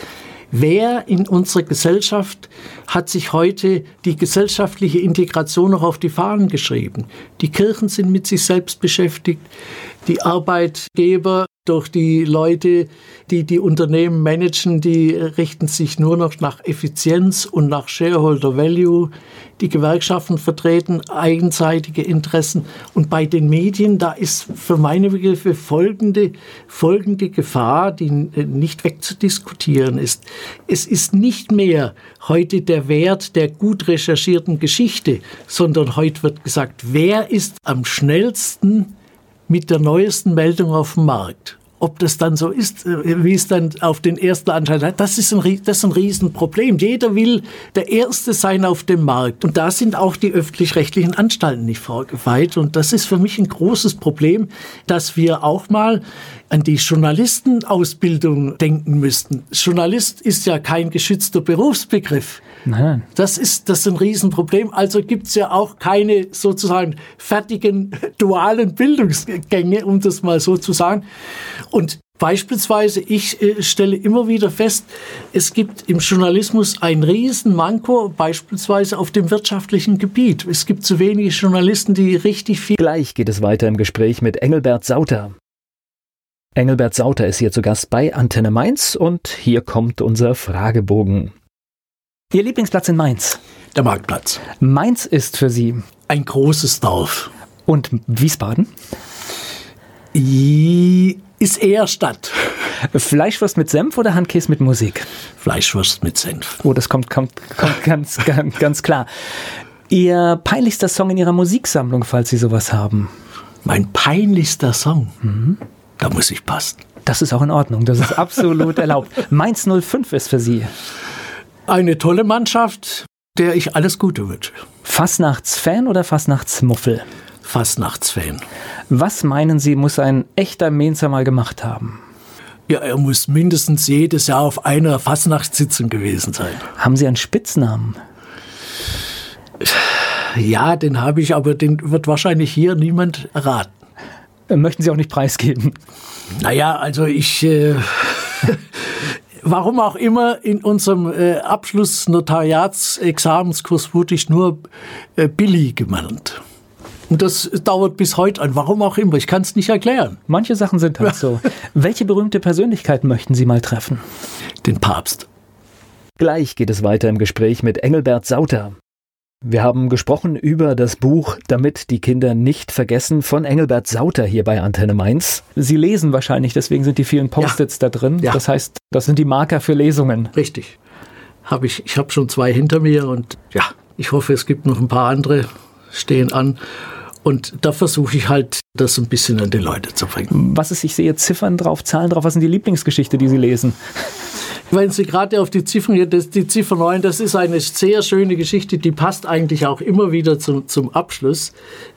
Wer in unserer Gesellschaft hat sich heute die gesellschaftliche Integration noch auf die Fahnen geschrieben? Die Kirchen sind mit sich selbst beschäftigt, die Arbeitgeber durch die Leute, die die Unternehmen managen, die richten sich nur noch nach Effizienz und nach Shareholder Value. Die Gewerkschaften vertreten eigenseitige Interessen. Und bei den Medien, da ist für meine Begriffe folgende, folgende Gefahr, die nicht wegzudiskutieren ist. Es ist nicht mehr heute der Wert der gut recherchierten Geschichte, sondern heute wird gesagt, wer ist am schnellsten mit der neuesten Meldung auf dem Markt. Ob das dann so ist, äh, wie es dann auf den ersten Anschein hat, das ist ein, das ist ein Riesenproblem. Jeder will der Erste sein auf dem Markt. Und da sind auch die öffentlich-rechtlichen Anstalten nicht vorgefeit. Und das ist für mich ein großes Problem, dass wir auch mal an die Journalistenausbildung denken müssten. Journalist ist ja kein geschützter Berufsbegriff. Nein. Das ist, das ist ein Riesenproblem. Also gibt es ja auch keine sozusagen fertigen dualen Bildungsgänge, um das mal so zu sagen. Und Beispielsweise, ich äh, stelle immer wieder fest, es gibt im Journalismus ein Riesenmanko, beispielsweise auf dem wirtschaftlichen Gebiet. Es gibt zu wenige Journalisten, die richtig viel. Gleich geht es weiter im Gespräch mit Engelbert Sauter. Engelbert Sauter ist hier zu Gast bei Antenne Mainz und hier kommt unser Fragebogen. Ihr Lieblingsplatz in Mainz? Der Marktplatz. Mainz ist für Sie ein großes Dorf. Und Wiesbaden? Ist eher Stadt. Fleischwurst mit Senf oder Handkäse mit Musik? Fleischwurst mit Senf. Oh, das kommt, kommt, kommt ganz, ganz, ganz klar. Ihr peinlichster Song in Ihrer Musiksammlung, falls Sie sowas haben? Mein peinlichster Song? Mhm. Da muss ich passen. Das ist auch in Ordnung. Das ist absolut erlaubt. Mainz 05 ist für Sie eine tolle Mannschaft, der ich alles Gute wünsche. Fastnachtsfan oder Fastnachtsmuffel? Fastnachtsfan. Was meinen Sie, muss ein echter Mainzer mal gemacht haben? Ja, er muss mindestens jedes Jahr auf einer Fastnachtssitzung gewesen sein. Haben Sie einen Spitznamen? Ja, den habe ich, aber den wird wahrscheinlich hier niemand erraten. Möchten Sie auch nicht preisgeben? Naja, also ich, äh, warum auch immer, in unserem äh, Abschluss-Notariats-Examenskurs wurde ich nur äh, Billy genannt. Und das dauert bis heute an. Warum auch immer. Ich kann es nicht erklären. Manche Sachen sind halt so. Welche berühmte Persönlichkeit möchten Sie mal treffen? Den Papst. Gleich geht es weiter im Gespräch mit Engelbert Sauter. Wir haben gesprochen über das Buch Damit die Kinder nicht vergessen von Engelbert Sauter hier bei Antenne Mainz. Sie lesen wahrscheinlich, deswegen sind die vielen Post-its ja. da drin. Ja. Das heißt, das sind die Marker für Lesungen. Richtig. Hab ich ich habe schon zwei hinter mir und ja, ich hoffe, es gibt noch ein paar andere stehen an. Und da versuche ich halt, das ein bisschen an die Leute zu bringen. Was ist, ich sehe Ziffern drauf, Zahlen drauf. Was sind die Lieblingsgeschichte, die Sie lesen? Wenn Sie gerade auf die Ziffern, das, die Ziffer 9, das ist eine sehr schöne Geschichte, die passt eigentlich auch immer wieder zum, zum Abschluss.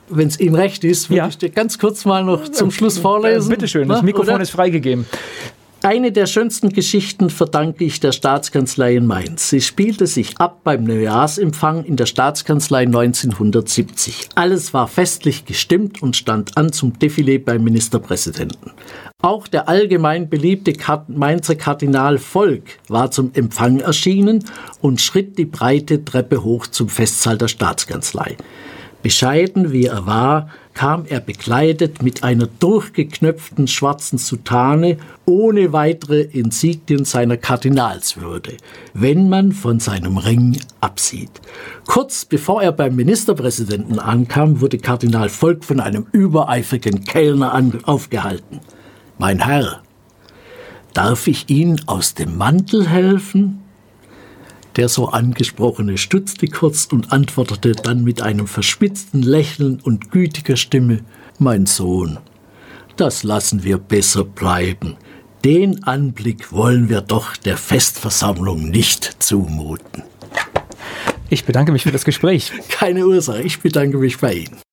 Wenn es Ihnen recht ist, würde ja. ich dir ganz kurz mal noch zum Schluss vorlesen. Bitte schön, das Mikrofon Oder? ist freigegeben. Eine der schönsten Geschichten verdanke ich der Staatskanzlei in Mainz. Sie spielte sich ab beim Neujahrsempfang in der Staatskanzlei 1970. Alles war festlich gestimmt und stand an zum Defilé beim Ministerpräsidenten. Auch der allgemein beliebte Mainzer Kardinal Volk war zum Empfang erschienen und schritt die breite Treppe hoch zum Festsaal der Staatskanzlei. Bescheiden wie er war, kam er bekleidet mit einer durchgeknöpften schwarzen Soutane ohne weitere Insignien seiner Kardinalswürde, wenn man von seinem Ring absieht. Kurz bevor er beim Ministerpräsidenten ankam, wurde Kardinal Volk von einem übereifrigen Kellner aufgehalten. Mein Herr, darf ich Ihnen aus dem Mantel helfen? Der so angesprochene stutzte kurz und antwortete dann mit einem verspitzten Lächeln und gütiger Stimme Mein Sohn, das lassen wir besser bleiben. Den Anblick wollen wir doch der Festversammlung nicht zumuten. Ich bedanke mich für das Gespräch. Keine Ursache, ich bedanke mich bei Ihnen.